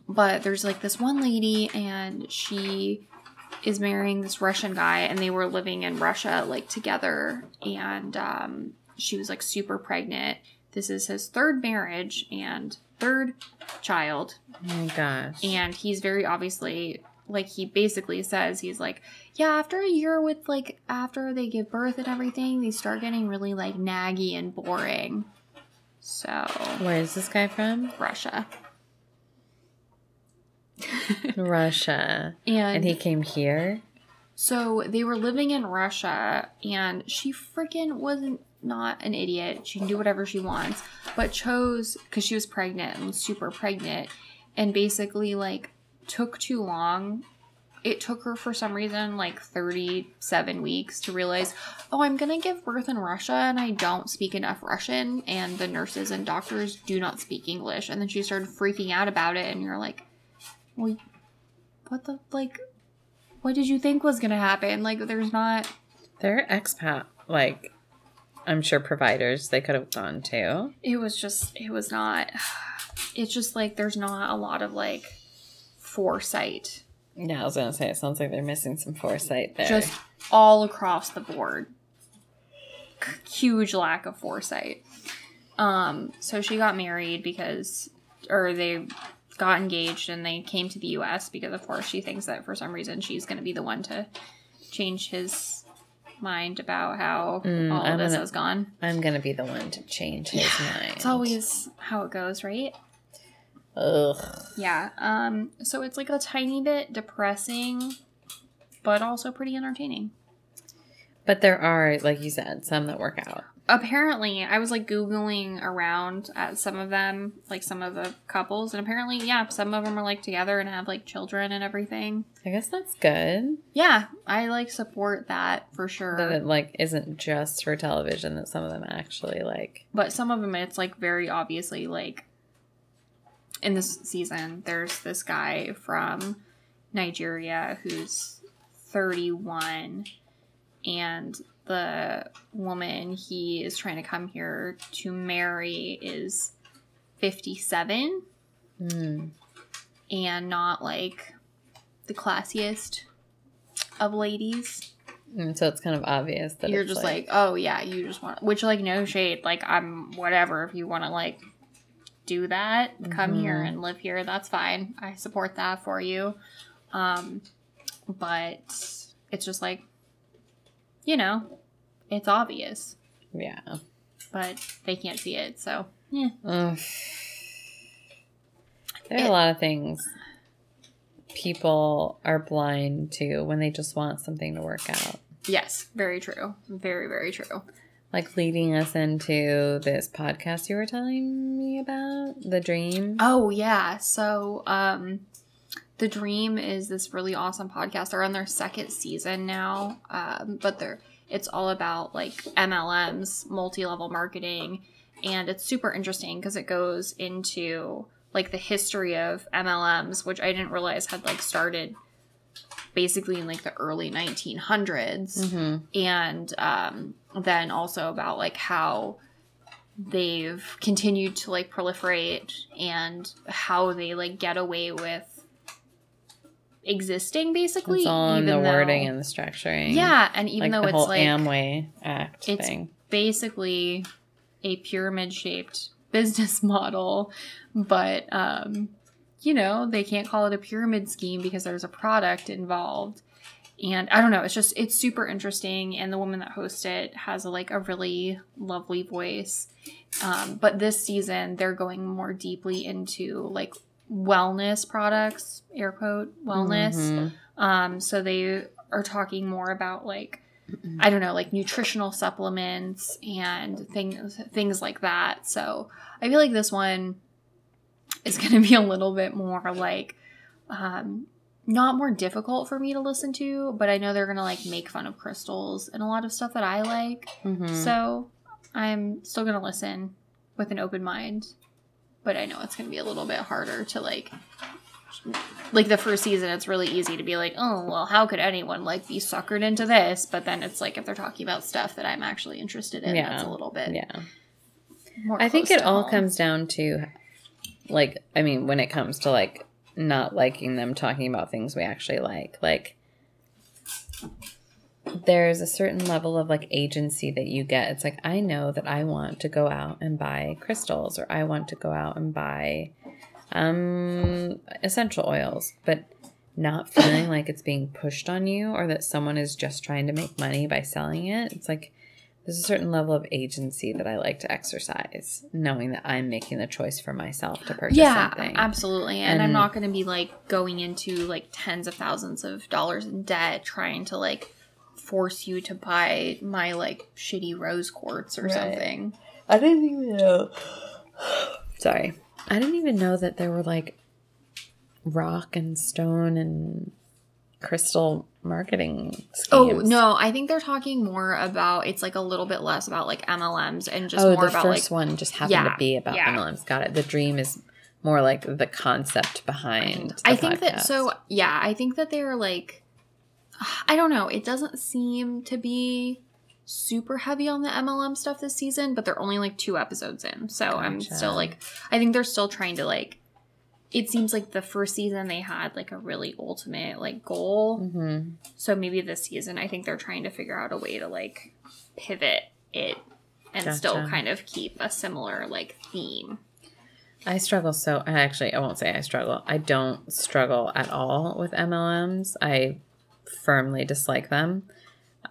but there's like this one lady, and she is marrying this Russian guy, and they were living in Russia like together, and um, she was like super pregnant. This is his third marriage and third child, oh my gosh, and he's very obviously like he basically says he's like yeah after a year with like after they give birth and everything they start getting really like naggy and boring so where is this guy from? russia Russia, and, and he came here. so they were living in russia and she freaking wasn't not an idiot. She can do whatever she wants but chose because she was pregnant and super pregnant and basically like took too long. It took her for some reason like 37 weeks to realize oh i'm gonna give birth in russia and i don't speak enough russian and the nurses and doctors do not speak english. And then she started freaking out about it and you're like well what the like what did you think was gonna happen like there's not They're expat, like I'm sure providers they could have gone to. it was just it was not [sighs] it's just like there's not a lot of like foresight Yeah, I was gonna say it sounds like they're missing some foresight there. just all across the board huge lack of foresight um so she got married because or they got engaged and they came to the US because of course she thinks that for some reason she's going to be the one to change his mind about how Mm, all I'm of this gonna- has gone I'm gonna be the one to change his mind. it's always how it goes right ugh. Yeah. Um so it's like a tiny bit depressing but also pretty entertaining. But there are, like you said, some that work out. Apparently, I was like googling around at some of them, like some of the couples, and apparently, yeah, some of them are like together and have like children and everything. I guess that's good. Yeah, I like support that for sure. That it like isn't just for television. That some of them actually like. but some of them it's like very obviously like in this season there's this guy from Nigeria who's 31 and the woman he is trying to come here to marry is 57 Hmm. and not like the classiest of ladies And so it's kind of obvious that you're just like, oh yeah, you just want which like no shade, like I'm whatever if you want to like do that, come here Mhm. and live here, that's fine. I support that for you. Um but it's just like you know, it's obvious, yeah. but they can't see it. So, yeah. Ugh. There are It- a lot of things people are blind to when they just want something to work out. Yes, very true. Very, very true. Like leading us into this podcast you were telling me about, The Dream. Oh yeah. So um The Dream is this really awesome podcast. They're on their second season now. Um, but they're it's all about like MLMs, multi-level marketing, and it's super interesting because it goes into like the history of MLMs, which I didn't realize had like started basically in like the early 1900s Mm-hmm. and um, then also about like how they've continued to like proliferate and how they like get away with existing basically It's all in the though- wording and the structuring. yeah and even like though the it's whole like Amway Act it's thing. basically a pyramid shaped business [laughs] model but um you know they can't call it a pyramid scheme because there's a product involved and i don't know it's just it's super interesting and the woman that hosts it has a, like a really lovely voice um, but this season they're going more deeply into like wellness products air quote wellness Mhm. um, so they are talking more about like I don't know, like nutritional supplements and things things like that. So I feel like this one is [laughs] going to be a little bit more like um, not more difficult for me to listen to, but I know they're going to like make fun of crystals and a lot of stuff that I like. Mhm. So I'm still going to listen with an open mind, but I know it's going to be a little bit harder to like like the first season it's really easy to be like oh well how could anyone like be suckered into this but then it's like if they're talking about stuff that i'm actually interested in Yeah. that's a little bit yeah. more I think it all home. comes down to, like, I mean, when it comes to like not liking them talking about things we actually like, like, there's a certain level of like agency that you get. It's like, I know that I want to go out and buy crystals or I want to go out and buy um essential oils, but not feeling like it's being pushed on you or that someone is just trying to make money by selling it. It's like there's a certain level of agency that I like to exercise, knowing that I'm making the choice for myself to purchase yeah something. absolutely and, i'm not going to be like going into like tens of thousands of dollars in debt trying to like force you to buy my like shitty rose quartz or Right. something I didn't even know. [sighs] Sorry. I didn't even know that there were like rock and stone and crystal marketing oh, schemes. Oh no, I think they're talking more about it's like a little bit less about like MLMs and just oh, more the about first like one just happened Yeah, to be about yeah. MLMs. Got it. The dream is more like the concept behind. the I think that so yeah, I think that they're like I don't know, it doesn't seem to be super heavy on the MLM stuff this season, but they're only like two episodes in. So I'm still like I think they're still trying to like it seems like the first season they had like a really ultimate like goal. Mhm. So maybe this season I think they're trying to figure out a way to like pivot it and still kind of keep a similar like theme. I struggle so. I Actually, I won't say I struggle. I don't struggle at all with MLMs. I firmly dislike them.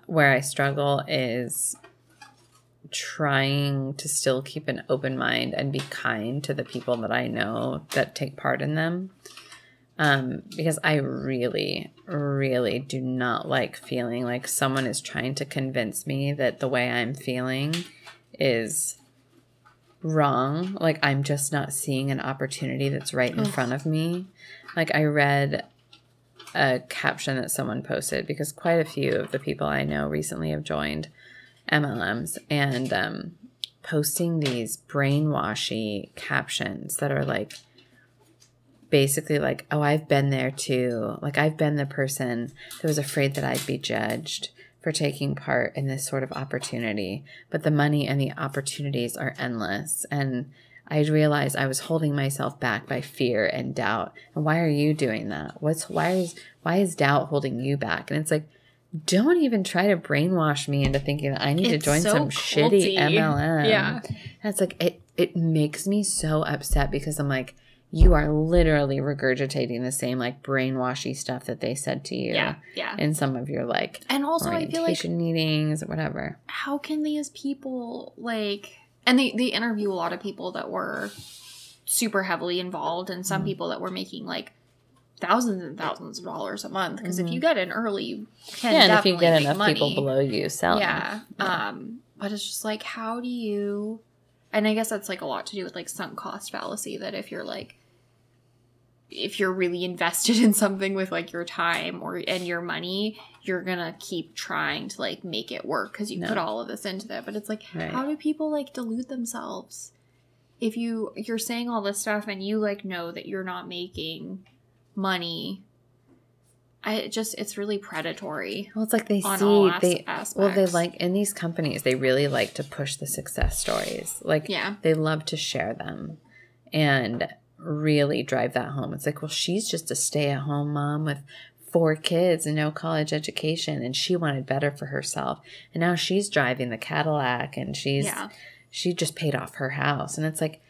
Where I struggle is trying to still keep an open mind and be kind to the people that I know that take part in them. Um, because I really, really do not like feeling like someone is trying to convince me that the way I'm feeling is wrong. Like I'm just not seeing an opportunity that's right in Ugh. front of me. Like I read a caption that someone posted because quite a few of the people I know recently have joined MLMs and um, posting these brainwashy captions that are like basically like, oh, I've been there too. Like I've been the person that was afraid that I'd be judged for taking part in this sort of opportunity, but the money and the opportunities are endless. And I realized I was holding myself back by fear and doubt. And why are you doing that? What's why is why is doubt holding you back? And it's like, don't even try to brainwash me into thinking that I need It's to join so some shitty culty. MLM. Yeah. It's like it it makes me so upset because I'm like, you are literally regurgitating the same like brainwashy stuff that they said to you Yeah, yeah. in some of your like And also I feel like meetings or whatever. how can these people like and they they interview a lot of people that were super heavily involved and some Mhm. people that were making like thousands and thousands of dollars a month because if Mhm. you get in early, you can yeah, and if you get enough money. people below you selling, Yeah. Um, but it's just like, how do you? And I guess that's like a lot to do with like sunk cost fallacy. That if you're like, if you're really invested [laughs] in something with like your time or and your money, you're gonna keep trying to like make it work because you No. put all of this into that. But it's like, Right. how do people like delude themselves? If you you're saying all this stuff and you like know that you're not making money, I it just it's really predatory Well, it's like they see as- they aspects. well they like in these companies they really like to push the success stories. Like yeah. they love to share them and really drive that home. It's like, well, she's just a stay-at-home mom with four kids and no college education and she wanted better for herself. And now she's driving the Cadillac and she's Yeah. she just paid off her house and it's like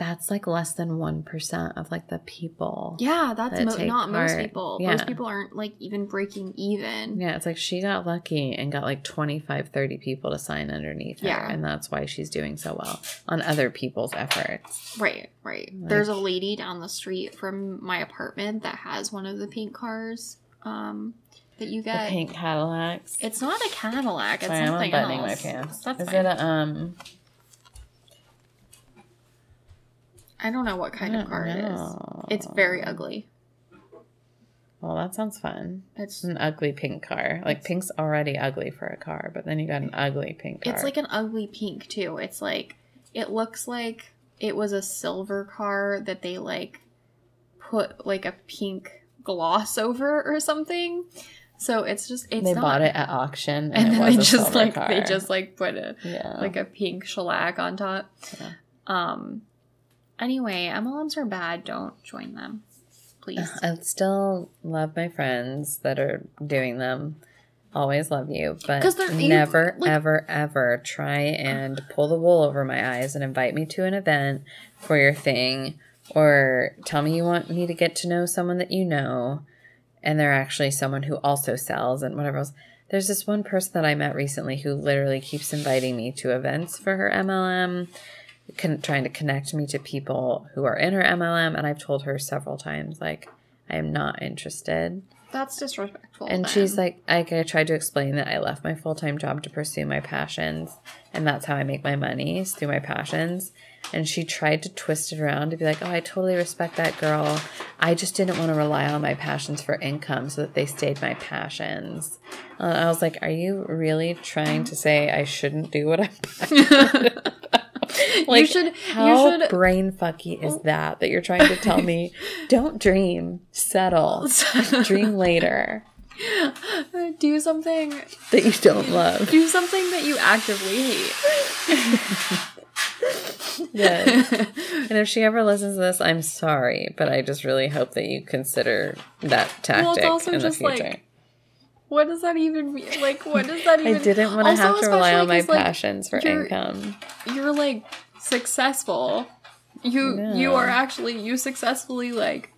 that's like less than 1% of like the people. Yeah, that's that mo- not most people. Yeah. Most people aren't like even breaking even. Yeah, it's like she got lucky and got like 25, 30 people to sign underneath her. Yeah. And that's why she's doing so well on other people's efforts. Right, right. Like- There's a lady down the street from my apartment that has one of the pink cars um, that you get The pink Cadillacs. It's not a Cadillac. It's Sorry, I'm something unbuttoning else. my pants. That's Is fine. it a, um, I don't know what kind of car it is. know. It's very ugly. Well, that sounds fun. It's An ugly pink car. Like pink's already ugly for a car, but then you got an ugly pink car. it's like an ugly pink too. It's like it looks like it was a silver car that they like put like a pink gloss over or something. So it's just it's they not, bought it at auction, and, and it then was they just like car. they just like put a yeah, like a pink shellac on top. Yeah. Um. Anyway, MLMs are bad. Don't join them, please. I still love my friends that are doing them. Always love you, but they're- you- never, like- ever, ever try and pull the wool over my eyes and invite me to an event for your thing, or tell me you want me to get to know someone that you know, and they're actually someone who also sells and whatever else. There's this one person that I met recently who literally keeps inviting me to events for her MLM, con- trying to connect me to people who are in her MLM, and I've told her several times like I am not interested. That's disrespectful. And then. she's like, I, I tried to explain that I left my full time job to pursue my passions, and that's how I make my money is through my passions. And she tried to twist it around to be like, oh, I totally respect that girl. I just didn't want to rely on my passions for income so that they stayed my passions. Uh, I was like, are you really trying to say I shouldn't do what I'm [laughs] passionate about? [laughs] [laughs] you should. How you should. brain fucky is oh. that? That you're trying to tell me, [laughs] don't dream, settle, [laughs] dream later do something. that you don't love. Do something that you actively hate. Yes. and if she ever listens to this, I'm sorry, but I just really hope that you consider that tactic also in the just, like, future. What does that even mean? Like, what does that even? I didn't want to Also, have to rely on my especially 'cause, like, passions for you're- income. You're like successful. You you are actually you successfully like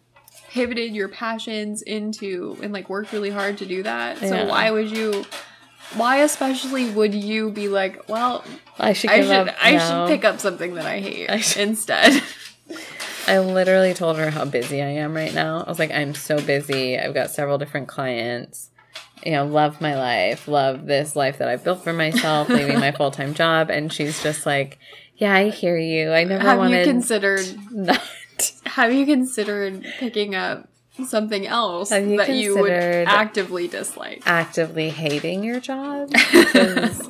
pivoted your passions into and like worked really hard to do that. So Yeah. why would you? Why especially would you be like, well, I should I should. I should pick up something that I hate I instead. [laughs] [laughs] I literally told her how busy I am right now. I was like, I'm so busy. I've got several different clients. You know, love my life, love this life that I've built for myself, leaving my [laughs] full time job. And she's just like, Yeah, I hear you. I never have wanted you considered? [laughs] that. Have you considered picking up something else you that you would actively dislike? actively hating your job [laughs]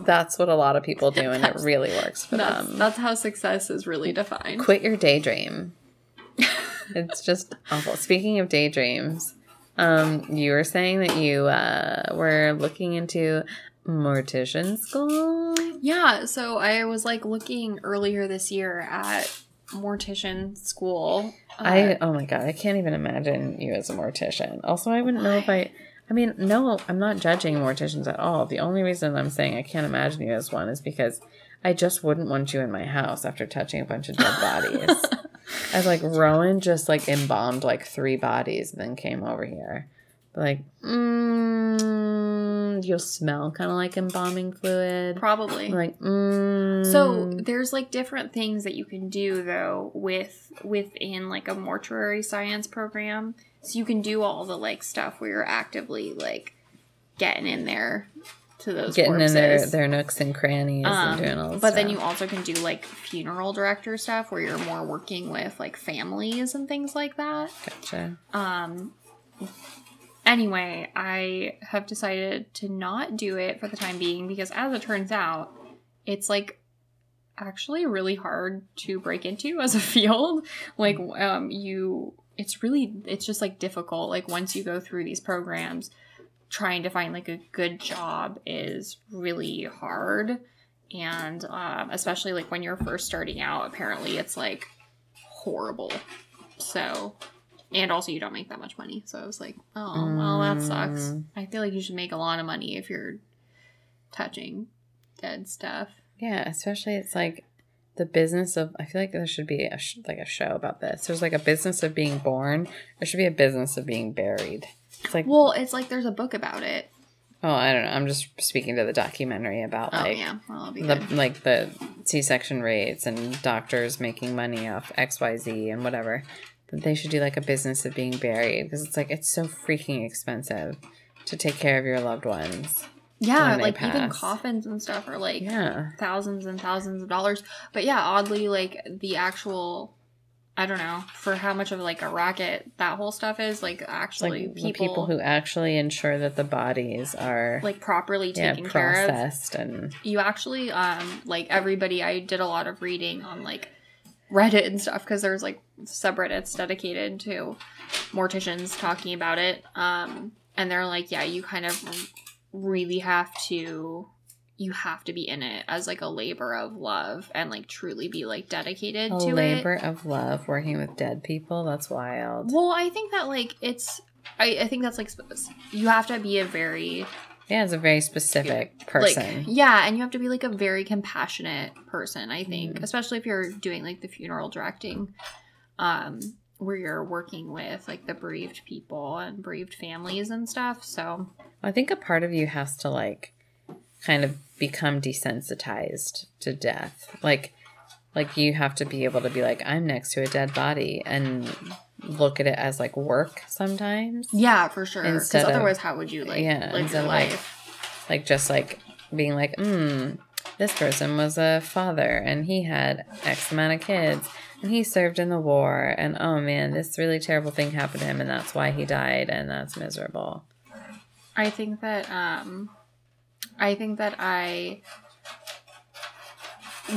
that's what a lot of people do and it really works for That's them. that's how success is really defined. Quit your daydream. it's just awful. Speaking of daydreams, um, you were saying that you uh, were looking into mortician school. Yeah, so I was like looking earlier this year at mortician school. Uh, I oh my god, I can't even imagine you as a mortician. Also, I wouldn't know if I. I mean, no, I'm not judging morticians at all. The only reason I'm saying I can't imagine you as one is because I just wouldn't want you in my house after touching a bunch of dead bodies. [laughs] I was like, Rowan just like embalmed like three bodies and then came over here. Like, mm, you'll smell kind of like embalming fluid. Probably. Like, mm, So there's like different things that you can do though with within like a mortuary science program. So you can do all the like stuff where you're actively like getting in there to those getting corpses. in their, their nooks and crannies Um, and doing all but then you also can do like funeral director stuff where you're more working with like families and things like that. Gotcha. Um anyway, I have decided to not do it for the time being because as it turns out, it's like actually really hard to break into [laughs] as a field. Like um you it's really it's just like difficult like once you go through these programs trying to find like a good job is really hard and um, especially like when you're first starting out apparently it's like horrible so and also you don't make that much money so i was like oh well that sucks Mm. i feel like you should make a lot of money if you're touching dead stuff Yeah, especially it's like the business of. I feel like there should be a sh- like a show about this. There's like a business of being born. There should be a business of being buried. It's like, well it's like there's a book about it oh, I don't know. I'm just speaking to the documentary about oh like yeah well the good like the C-section rates and doctors making money off X Y Z and whatever. But they should do like a business of being buried because it's like it's so freaking expensive to take care of your loved ones. yeah like even coffins and stuff are like Yeah. thousands and thousands of dollars. But yeah, oddly, like the actual, I don't know, for how much of like a racket that whole stuff is, like actually like people, people who actually ensure that the bodies are like properly yeah, taken care of. processed and You actually, um, like everybody, I did a lot of reading on like Reddit and stuff because there's like subreddits dedicated to morticians talking about it. Um, and they're like, yeah, you kind of really have to you have to be in it as like a labor of love and like truly be like dedicated a to labor it. of love working with dead people. That's wild. Well, I think that like it's I, I think that's like sp- you have to be a very Yeah, it's a very specific person. like yeah, and you have to be like a very compassionate person, I think, Mhm. especially if you're doing like the funeral directing um where you're working with like the bereaved people and bereaved families and stuff. So, I think a part of you has to like kind of become desensitized to death. Like like you have to be able to be like I'm next to a dead body and look at it as like work sometimes. yeah, for sure. Cuz Instead of- otherwise how would you like Yeah, live your like, life? Like just like being like, mm, this person was a father and he had X amount of kids and he served in the war and oh man, this really terrible thing happened to him and that's why he died and that's miserable. I think that um I think that I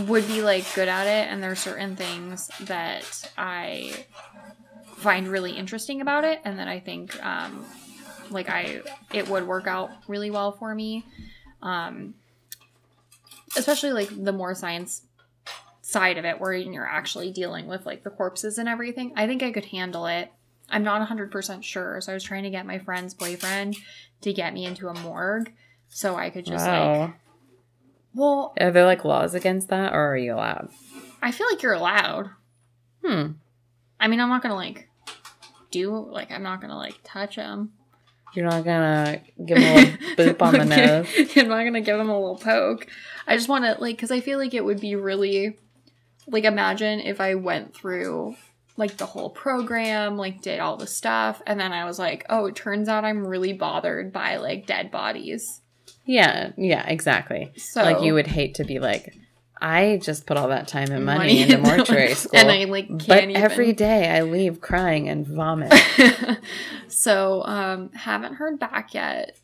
would be like good at it and there are certain things that I find really interesting about it and that I think um like I it would work out really well for me. Um especially like the more science side of it where you're actually dealing with like the corpses and everything. I think I could handle it. I'm not 100% sure. So I was trying to get my friend's boyfriend to get me into a morgue so I could just like wow. well, Are there like laws against that or are you allowed? I feel like you're allowed. Hmm. I mean, I'm not to like do like I'm not to like touch him. You're not gonna give him a little [laughs] boop on the nose. I'm not gonna give him a little poke. I just want to like because I feel like it would be really like imagine if I went through like the whole program, like did all the stuff, and then I was like, oh, it turns out I'm really bothered by like dead bodies. Yeah, yeah, exactly. So like you would hate to be like, I just put all that time and money, into into, mortuary school. and I like can't but even. every day I leave crying and vomit. [laughs] so um haven't heard back yet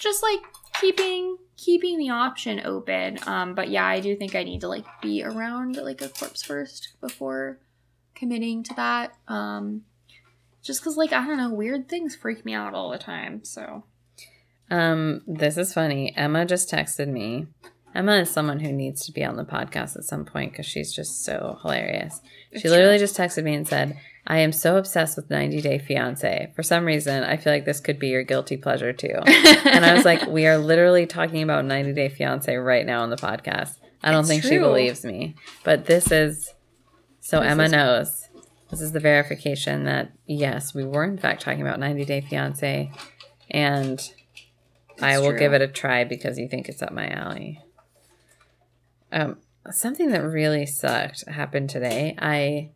just like keeping keeping the option open um but yeah i do think i need to like be around like a corpse first before committing to that um just because like i don't know weird things freak me out all the time so Um, this is funny. Emma just texted me. Emma is someone who needs to be on the podcast at some point because she's just so hilarious. She literally true. just texted me and said, I am so obsessed with 90 Day Fiance. For some reason, I feel like this could be your guilty pleasure too. [laughs] and I was like, we are literally talking about 90 Day Fiance right now on the podcast. I don't It's think she believes me. But this is so This Emma is- knows. This is the verification that yes, we were in fact talking about 90 Day Fiance and I will true. give it a try because you think it's up my alley. Um, something that really sucked happened today. I,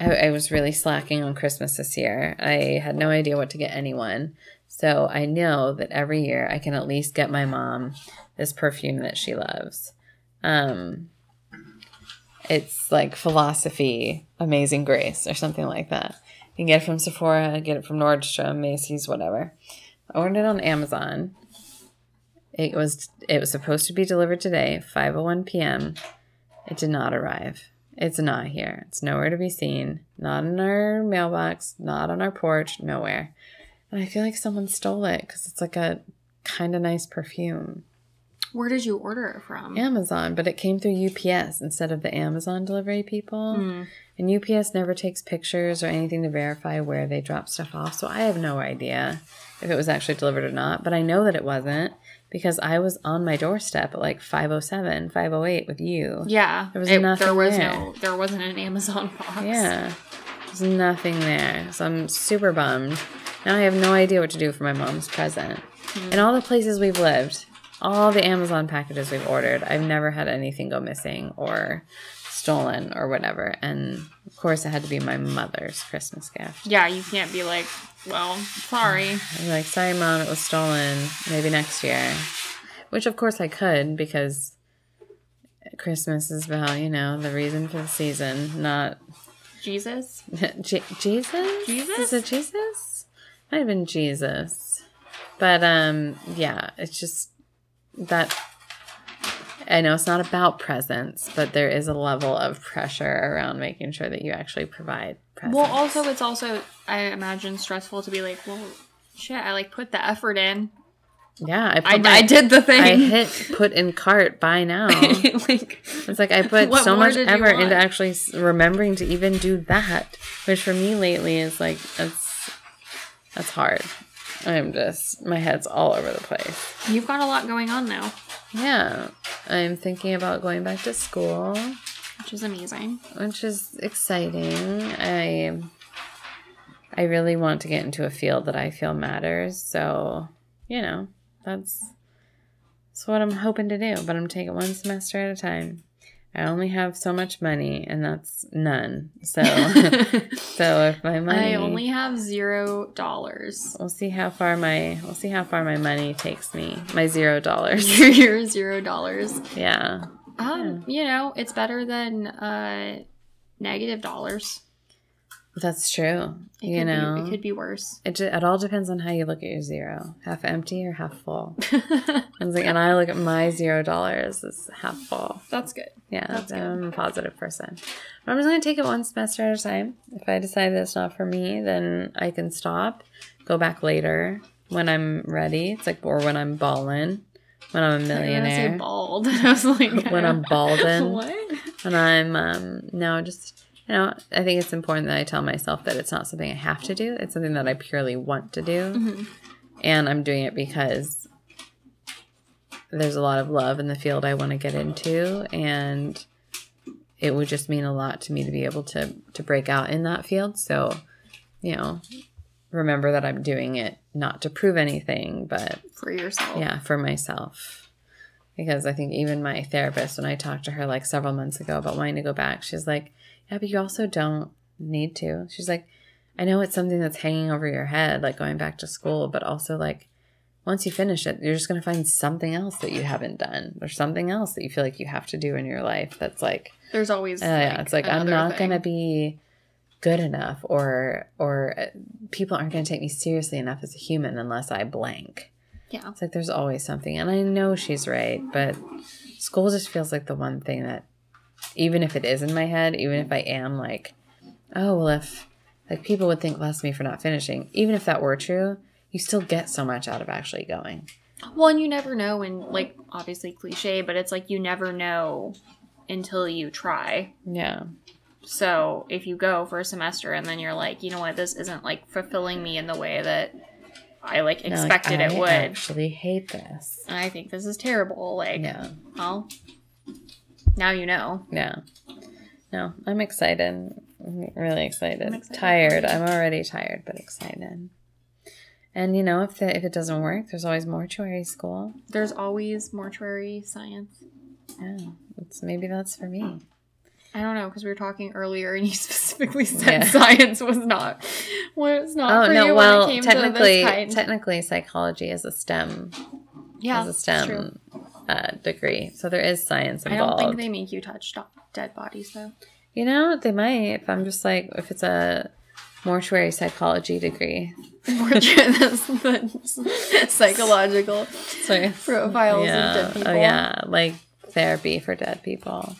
I I was really slacking on Christmas this year. I had no idea what to get anyone. So I know that every year I can at least get my mom this perfume that she loves. Um it's like philosophy, amazing grace, or something like that. You can get it from Sephora, get it from Nordstrom, Macy's, whatever. I ordered it on Amazon. It was it was supposed to be delivered today, 5:01 p.m. It did not arrive. It's not here. It's nowhere to be seen. Not in our mailbox, not on our porch, nowhere. And I feel like someone stole it cuz it's like a kind of nice perfume. Where did you order it from? Amazon, but it came through UPS instead of the Amazon delivery people. Mm. And UPS never takes pictures or anything to verify where they drop stuff off. So I have no idea if it was actually delivered or not. But I know that it wasn't because I was on my doorstep at like 507, 508 with you. Yeah, There was it- nothing there was there. no, there wasn't an Amazon box. Yeah. There's nothing there. So I'm super bummed. Now I have no idea what to do for my mom's present. Hmm. In all the places we've lived, all the Amazon packages we've ordered, I've never had anything go missing or stolen or whatever. And course, it had to be my mother's Christmas gift. yeah. You can't be like, well, sorry. [sighs] I'm like, sorry, mom, it was stolen. Maybe next year. Which, of course, I could because Christmas is about, you know, the reason for the season, not Jesus. [laughs] Je- Jesus? Jesus? Is it Jesus? Might have been Jesus. But um yeah, it's just that I know it's not about presents, but there is a level of pressure around making sure that you actually provide presents. Well, also, it's also I imagine stressful to be like, well, shit. I like put the effort in. yeah, I, I, my- I did the thing. I hit put in cart buy now. [laughs] like, It's like I put so much effort into actually remembering to even do that, which for me lately is like that's that's hard. I'm just my head's all over the place. you've got a lot going on now, Yeah, I'm thinking about going back to school, which is amazing. which is exciting. I I really want to get into a field that I feel matters. So you know that's that's what I'm hoping to do. But I'm taking one semester at a time. I only have so much money, and that's none. So [laughs] so if my money, I only have zero dollars. we'll see how far my we'll see how far my money takes me. My zero dollars. [laughs] Your zero dollars. Yeah. Um, you know, it's better than uh negative dollars. That's true. It you know, be, it could be worse. it, it all depends on how you look at your zero. Half empty or half full. [laughs] I was like, and I look at my zero dollars as half full. That's good. Yeah, That's. I'm a positive person. But I'm just gonna take it one semester at a time. If I decide that it's not for me, then I can stop, go back later when I'm ready. It's like or when I'm balling, when I'm a was gonna say millionaire, bald. [laughs] I was like, when I'm balding. [laughs] what? when I'm um no just you know I think it's important that I tell myself that it's not something I have to do. It's something that I purely want to do, Mhm. and I'm doing it because there's a lot of love in the field I want to get into, and it would just mean a lot to me to be able to to break out in that field. So, you know, remember that I'm doing it not to prove anything, but For yourself. yeah, for myself. Because I think even my therapist, when I talked to her like several months ago about wanting to go back, she's like, Yeah, but you also don't need to. She's like, I know it's something that's hanging over your head, like going back to school, but also like once you finish it, you're just going to find something else that you haven't done or something else that you feel like you have to do in your life that's like, There's always uh, yeah, it's like I'm not going to be good enough or or uh, people aren't going to take me seriously enough as a human unless I blank. Yeah. It's like there's always something. And I know she's right, but school just feels like the one thing that, even if it is in my head, even if I am like, oh, well, if like people would think less of me for not finishing, even if that were true, you still get so much out of actually going. Well, and you never know, and like obviously cliche, but it's like you never know until you try. Yeah. So if you go for a semester and then you're like, you know what, this isn't like fulfilling me in the way that I like Now, like, expected I it would. I actually hate this. I think this is terrible. Like, Yeah. well, now you know. Yeah. No, I'm excited. I'm really excited. I'm excited Tired. I'm already tired, but excited. And you know, if the, if it doesn't work, there's always mortuary school. There's always mortuary science. Yeah, it's maybe that's for me. I don't know because we were talking earlier, and you [laughs] specifically said Yeah. science was not was not. Oh for no, you well, when it came technically, to this kind. technically, psychology is a STEM, yeah, is a. STEM uh, degree, so there is science involved. I involved. don't think they make you touch do- dead bodies though. You know, they might. If I'm just like, if it's a mortuary psychology degree, [laughs] That's the psychological so profiles yeah, of dead people. oh yeah, like therapy for dead people.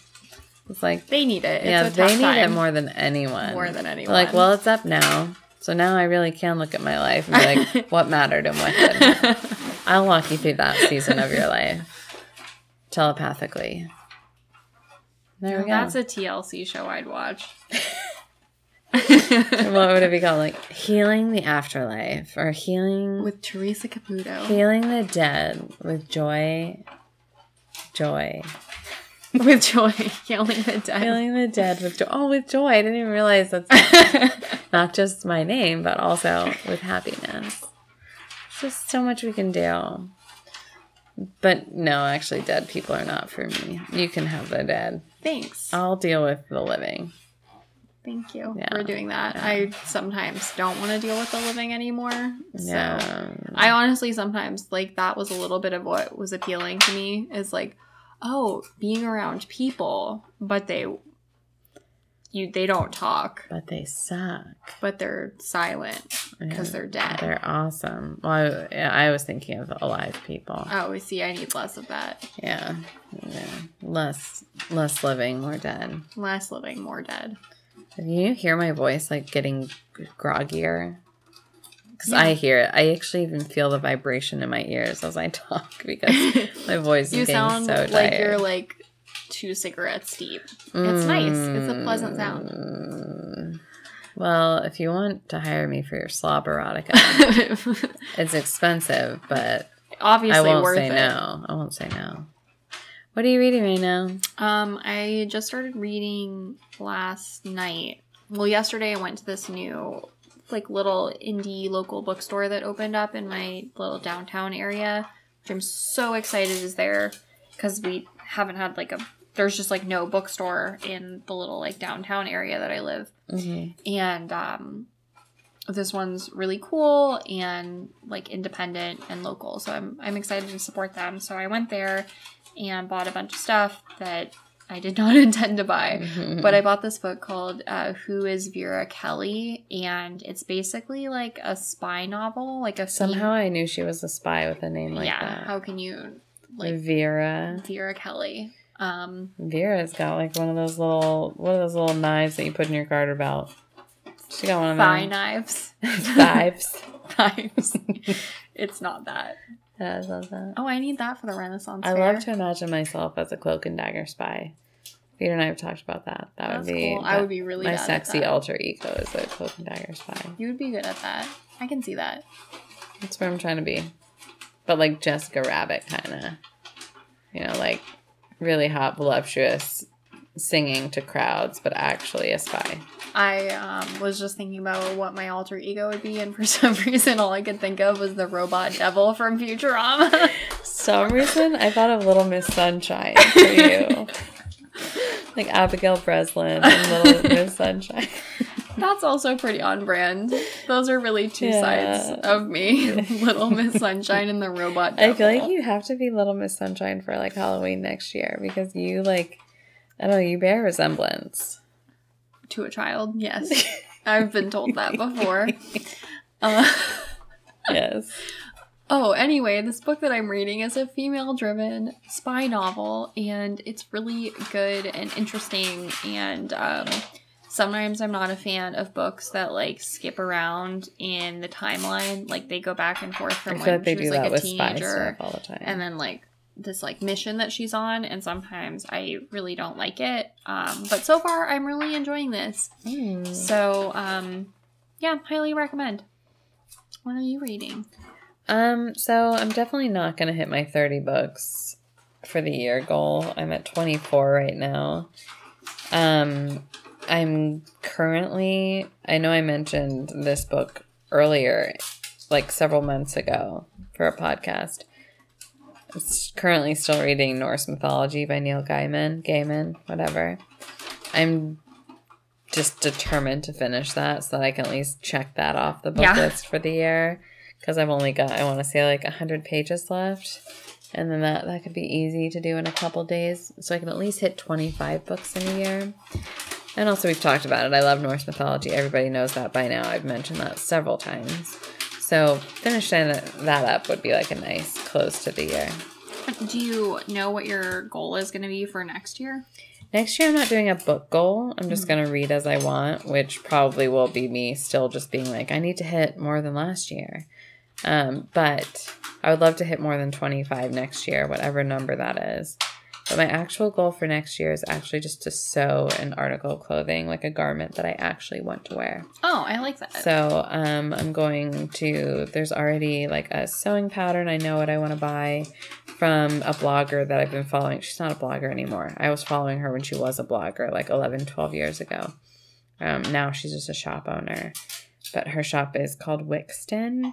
It's like, They need it. It's yeah, a they tough need time. it more than anyone. More than anyone. Like, well, it's up now, so now I really can look at my life and be like, [laughs] what mattered and what didn't. [laughs] I'll walk you through that season of your life telepathically. There we go. That's a TLC show I'd watch. [laughs] what would it be called? Like healing the afterlife or healing With Teresa Caputo. healing the dead with joy. Joy. [laughs] With joy, healing the dead. Healing the dead with joy. Oh, with joy. I didn't even realize that's [laughs] not just my name, but also with happiness. There's just so much we can do. But no, actually, dead people are not for me. You can have the dead. Thanks. I'll deal with the living. Thank you Yeah. for doing that. Yeah. I sometimes don't want to deal with the living anymore. So Yeah. I honestly sometimes like that was a little bit of what was appealing to me is like, oh, being around people, but they you they don't talk, But they suck. but they're silent because they're dead. They're awesome. Well, I, yeah, I was thinking of alive people. Oh, we see, I need less of that. Yeah. yeah. Less less living, more dead. Less living, more dead. Can you hear my voice like getting groggier? Because Yeah. I hear it. I actually even feel the vibration in my ears as I [laughs] talk because [laughs] my voice is getting sound so tired. You sound like you're like two cigarettes deep. It's nice. It's a pleasant sound. Mm. Well, if you want to hire me for your slob erotica, [laughs] it's expensive, but Obviously I won't worth say it. no. I won't say no. What are you reading right now? Um, I just started reading last night. Well, yesterday I went to this new, like, little indie local bookstore that opened up in my little downtown area, which I'm so excited is there because we haven't had like a. There's just like no bookstore in the little like downtown area that I live, Mm-hmm. and um, this one's really cool and like independent and local. So I'm I'm excited to support them. So I went there and bought a bunch of stuff that I did [laughs] not intend to buy. Mm-hmm. But I bought this book called uh, "Who Is Vera Kelly," and it's basically like a spy novel, like a Somehow I knew she was a spy with a name like yeah. that. How can you like Vera. Vera Kelly? Um, Vera's got like one of those little, one of those little knives that you put in your garter belt. She got one of thigh them. knives, [laughs] Knives. [laughs] knives. it's not that. Yeah, I love that. Oh, I need that for the Renaissance. I Fair. love to imagine myself as a cloak and dagger spy. Peter and I have talked about that. That That's would be cool. I would be really my sexy alter ego is a cloak and dagger spy. You would be good at that. I can see that. That's where I'm trying to be. But like Jessica Rabbit kind of. You know, like really hot, voluptuous, singing to crowds, but actually a spy. I um, was just thinking about what my alter ego would be, and [laughs] for some reason, all I could think of was the robot devil from Futurama. [laughs] some reason I thought of Little Miss Sunshine for you. [laughs] like Abigail Breslin and Little Miss Sunshine. That's also pretty on brand. Those are really two Yeah. sides of me [laughs] Little Miss Sunshine and the robot devil. I feel like you have to be Little Miss Sunshine for like Halloween next year because you like I don't know, you bear resemblance. To a child, yes. [laughs] I've been told that before. [laughs] Uh, Yes. Oh, anyway, this book that I'm reading is a female driven spy novel, and it's really good and interesting. And um, sometimes I'm not a fan of books that like skip around in the timeline. Like they go back and forth from feel when she was like a teenager all the time. and then like this like mission that she's on and sometimes i really don't like it um, but so far i'm really enjoying this Hmm. so um, yeah highly recommend what are you reading Um, so I'm definitely not gonna hit my 30 books for the year goal. I'm at 24 right now. Um, I'm currently I know I mentioned this book earlier like several months ago for a podcast. I'm currently still reading Norse mythology by Neil Gaiman, Gaiman, whatever. I'm just determined to finish that so that I can at least check that off the book Yeah. list for the year because I've only got I want to say like 100 pages left and then that that could be easy to do in a couple days so I can at least hit 25 books in a year. And also we've talked about it. I love Norse mythology. Everybody knows that by now. I've mentioned that several times. So finishing that up would be like a nice close to the year. Do you know what your goal is going to be for next year? Next year, I'm not doing a book goal. I'm just going to read as I want, which probably will be me still just being like, I need to hit more than last year. Um, but I would love to hit more than 25 next year, whatever number that is. But my actual goal for next year is actually just to sew an article of clothing, like a garment that I actually want to wear. Oh, I like that. So um, I'm going to. There's already like a sewing pattern. I know what I want to buy from a blogger that I've been following. She's not a blogger anymore. I was following her when she was a blogger, like 11, 12 years ago. Um, now she's just a shop owner, but her shop is called Wiksten,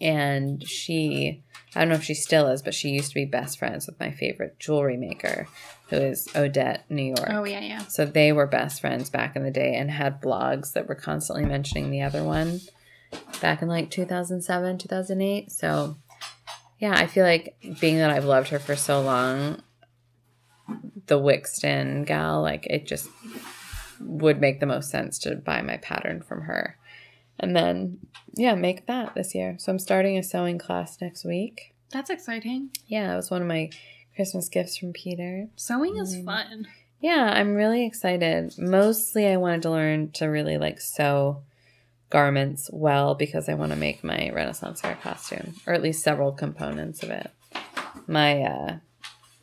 and she. I don't know if she still is, but she used to be best friends with my favorite jewelry maker, who is Odette, New York. oh, yeah, yeah. So they were best friends back in the day and had blogs that were constantly mentioning the other one back in like 2007, 2008. So yeah, I feel like being that I've loved her for so long, the Wiksten gal, like it just would make the most sense to buy my pattern from her. And then, yeah, make that this year. So I'm starting a sewing class next week. That's exciting. Yeah, it was one of my Christmas gifts from Peter. Sewing is Mm. fun. Yeah, I'm really excited. Mostly, I wanted to learn to really like sew garments well because I want to make my Renaissance fair costume, or at least several components of it. My uh,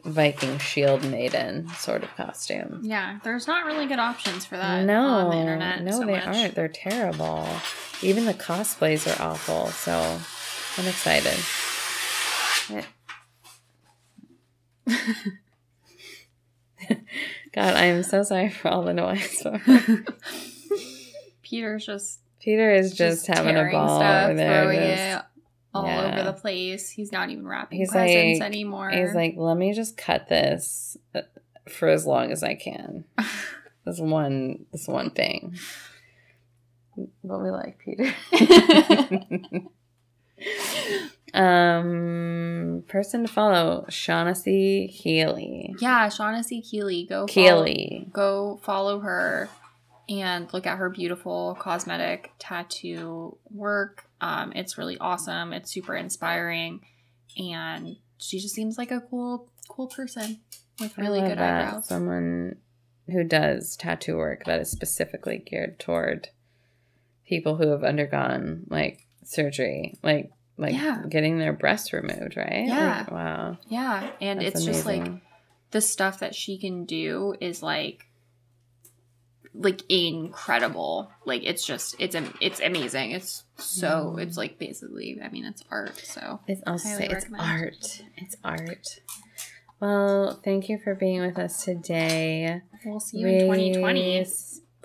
Viking shield maiden sort of costume. Yeah, there's not really good options for that no, on the internet. no, so they much. aren't. They're terrible. Even the cosplays are awful. So I'm excited. [laughs] God, I am so sorry for all the noise. [laughs] Peter's just Peter is just, having a ball stuff, over there. Throwing just- it all yeah. over the place. He's not even wrapping He's presents like- anymore. He's like, let me just cut this uh, for as long as I can. [laughs] this one, this one thing. But we like Peter. [laughs] um, person to follow: Shaughnessy Healy. yeah, Shaughnessy Keeley, go follow, go follow her and look at her beautiful cosmetic tattoo work. Um, it's really awesome. It's super inspiring, and she just seems like a cool, cool person with really good that. eyebrows. Someone who does tattoo work that is specifically geared toward people who have undergone like surgery, like like Yeah. getting their breasts removed, right? Yeah. Like, wow. Yeah, and That's it's just like the stuff that she can do is like like incredible like it's just it's it's amazing it's so it's like basically i mean it's art so It's say it's art. It's art. Well, thank you for being with us today. we'll see you in 2020 We-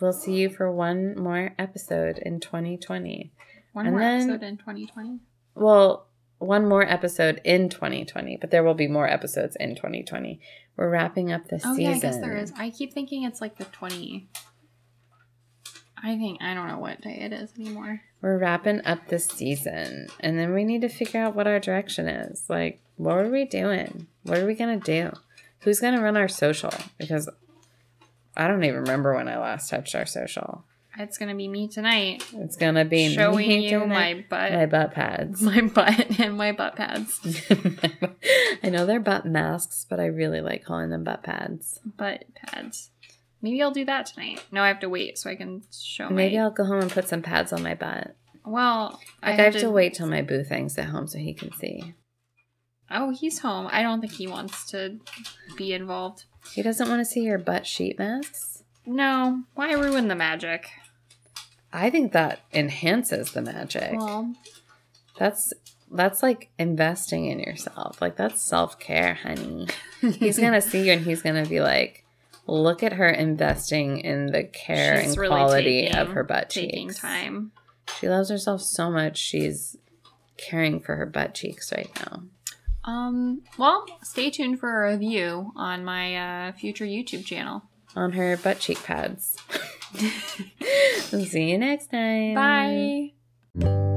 We'll see you for one more episode in 2020. one and more then- episode in 2020 Well, one more episode in 2020, but there will be more episodes in 2020. We're wrapping up this oh season. yeah i guess there is i keep thinking it's like the 20 i think i don't know what day it is anymore We're wrapping up this season, and then we need to figure out what our direction is. Like, what are we doing? What are we gonna do? Who's gonna run our social? Because I don't even remember when I last touched our social. it's gonna be me tonight It's gonna be showing me you my butt my butt pads. [laughs] my butt and my butt pads [laughs] I know they're butt masks, but I really like calling them butt pads. butt pads. Maybe I'll do that tonight. No, I have to wait so I can show my- Maybe my. I'll go home and put some pads on my butt. well, Like I have, to, wait till my boo thing's at home so he can see. Oh, he's home. I don't think he wants to be involved. He doesn't want to see your butt sheet masks. No, why ruin the magic? I think that enhances the magic. Well, That's that's like investing in yourself. Like that's self care, honey. [laughs] He's gonna see you and he's gonna be like, "Look at her investing in the care She's and really quality taking- of her butt cheeks. taking cheeks." time. She loves herself so much. She's caring for her butt cheeks right now. Um, well, stay tuned for a review on my uh, future YouTube channel. On her butt cheek pads. [laughs] [laughs] See you next time. Bye.